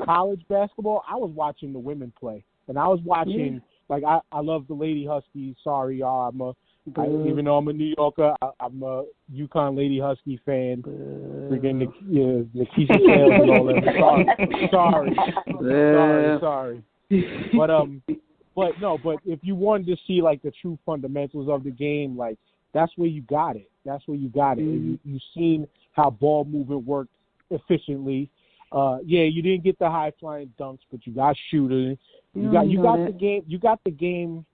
college basketball, I was watching the women play, and I was watching like I I love the Lady Huskies. Sorry, y'all. I'm a I, even though I'm a New Yorker, I, I'm a UConn Lady Husky fan. Freaking Nik- yeah, Nykesha Sales and all that. Sorry, sorry, sorry, sorry. But um, but no, but if you wanted to see like the true fundamentals of the game, like that's where you got it. That's where you got it. And you you've seen how ball movement worked efficiently. Uh, yeah, you didn't get the high flying dunks, but you got shooting. You You got you got that. the game. You got the game.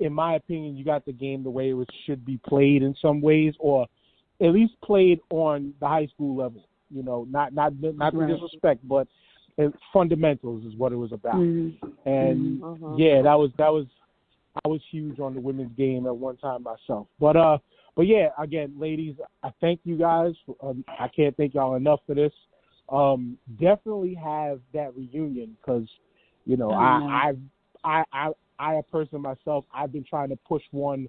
In my opinion, you got the game the way it was, should be played in some ways, or at least played on the high school level. You know, not not not Right. disrespect, but uh, fundamentals is what it was about. Mhm. And Mhm. yeah, that was that was I was huge on the women's game at one time myself. But uh, but yeah, again, ladies, I thank you guys. Um, I can't thank y'all enough for this. Um, definitely have that reunion because you know Oh, I, I I I I a person myself I've been trying to push one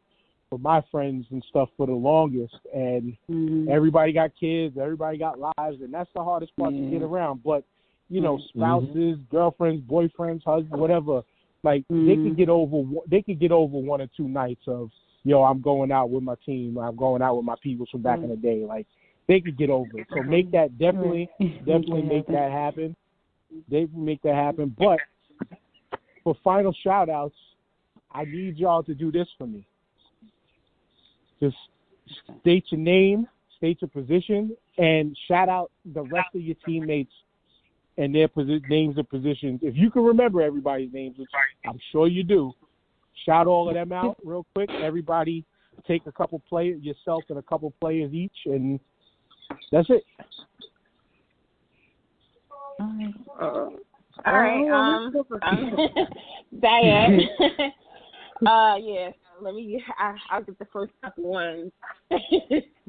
for my friends and stuff for the longest and Mhm. everybody got kids, everybody got lives, and that's the hardest part to get around. But you know, Mhm. spouses, girlfriends, boyfriends, husbands, whatever, like they could get over one- they could get over one or two nights of yo, I'm going out with my team, I'm going out with my people from back in the day. Like they could get over it. So make that definitely definitely make that happen. They make that happen. But for final shout outs, I need y'all to do this for me. Just state your name, state your position, and shout out the rest of your teammates and their posi- names and positions. If you can remember everybody's names, which I'm sure you do, shout all of them out real quick. Everybody take a couple players, yourself and a couple players each, and that's it. Uh, all right. Um, um Diane. uh, yeah. Let me. I, I'll get the first couple ones.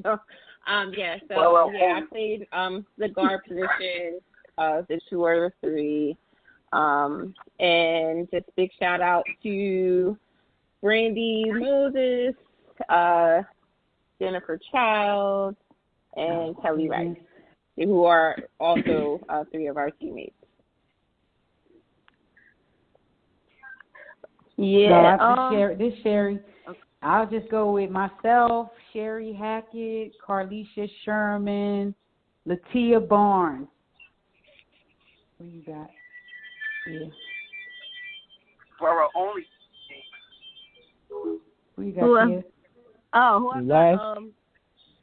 so, um, yeah. So Well, well, yeah, I played um the guard position, uh, the two or the three, um, and just big shout out to Brandy Moses, uh, Jennifer Child, and Kelly Rice, who are also uh, three of our teammates. Yeah, Yeah, this um, Sherry, this Sherry. I'll just go with myself, Sherry Hackett, Carlisha Sherman, Latia Barnes. Who you got? Yeah. Borough only. Who you got Who else? here? Oh, who I got? Um,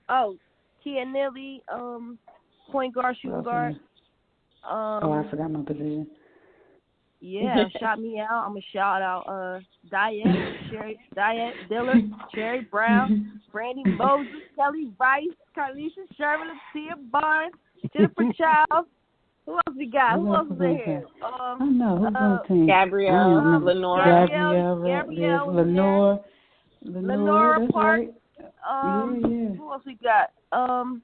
oh, Tia Nilly, um, point guard, Who shooting guard. Um, Oh, I forgot my position. Yeah, shout me out. I'm gonna shout out uh Diane, Sherry, Diane Dillard, Sherry Brown, Brandy Moses, Kelly Rice, Carlisha Sherman, Tia Barnes, Jennifer Childs. Who else we got? Who Who else else is is on in the here? Um, I know who's uh, on team. Gabrielle, I don't remember. Gabrielle, Gabrielle there's was Lenore. Lenore, Lenora Park. right. Um, Yeah, yeah. who else we got? Um,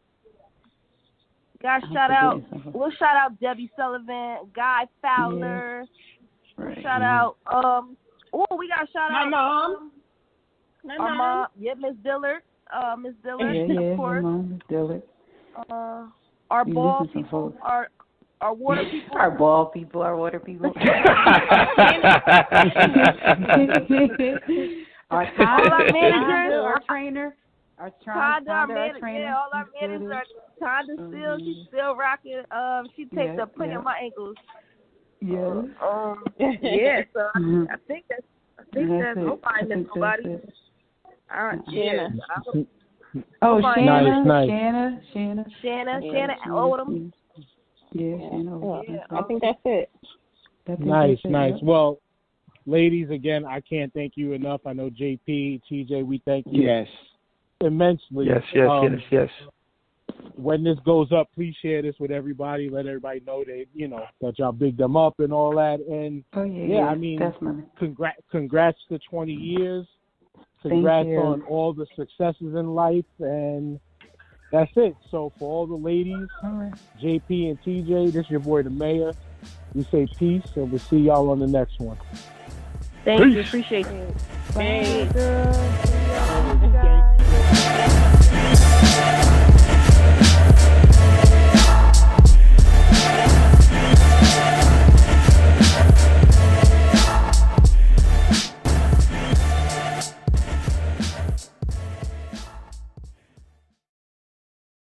guys, I'm shout out. We'll shout out Debbie Sullivan, Guy Fowler. Right. Shout out. Um, oh, we got to shout My out. mom. um, My our mom. mom. Yeah, Miss Dillard. Uh, Miss Dillard, Yeah, yeah, of my course. mom, Dillard. Uh, our You ball people. folks. Our our water people. Our ball people, our water people. our All our Tonda, managers. our trainer, our tra- Tonda, our Tonda, our manager, yeah, all our She's still managers. there. Are, Tonda still, she's still rocking. Um, she takes Yeah, a plenty yeah. of my ankles. Yes. Um, yeah, so I, Mhm. I think that's, I think That's that's, it. I I think that's nobody. it. All right, Shanna. yeah. I Oh, Nice, Shanna, nice. Shanna, Shanna. Shanna, Yeah, Shanna Odom. Yeah, Shanna. Yeah, I think that's it. I think Nice, it, nice. Well, ladies, again, I can't thank you enough. I know JP, TJ, we thank you Yes. Immensely. Yes, yes, Um, yes, yes. When this goes up, please share this with everybody. Let everybody know that you know that y'all big them up and all that. And Oh yeah, yeah, I mean, definitely. congrats, congrats to 20 years. Congrats on all the successes in life, and that's it. So for all the ladies, All right. JP and TJ, this is your boy the mayor. We say peace, and we'll see y'all on the next one. Thank you, appreciate you. Thanks. Bye, girl.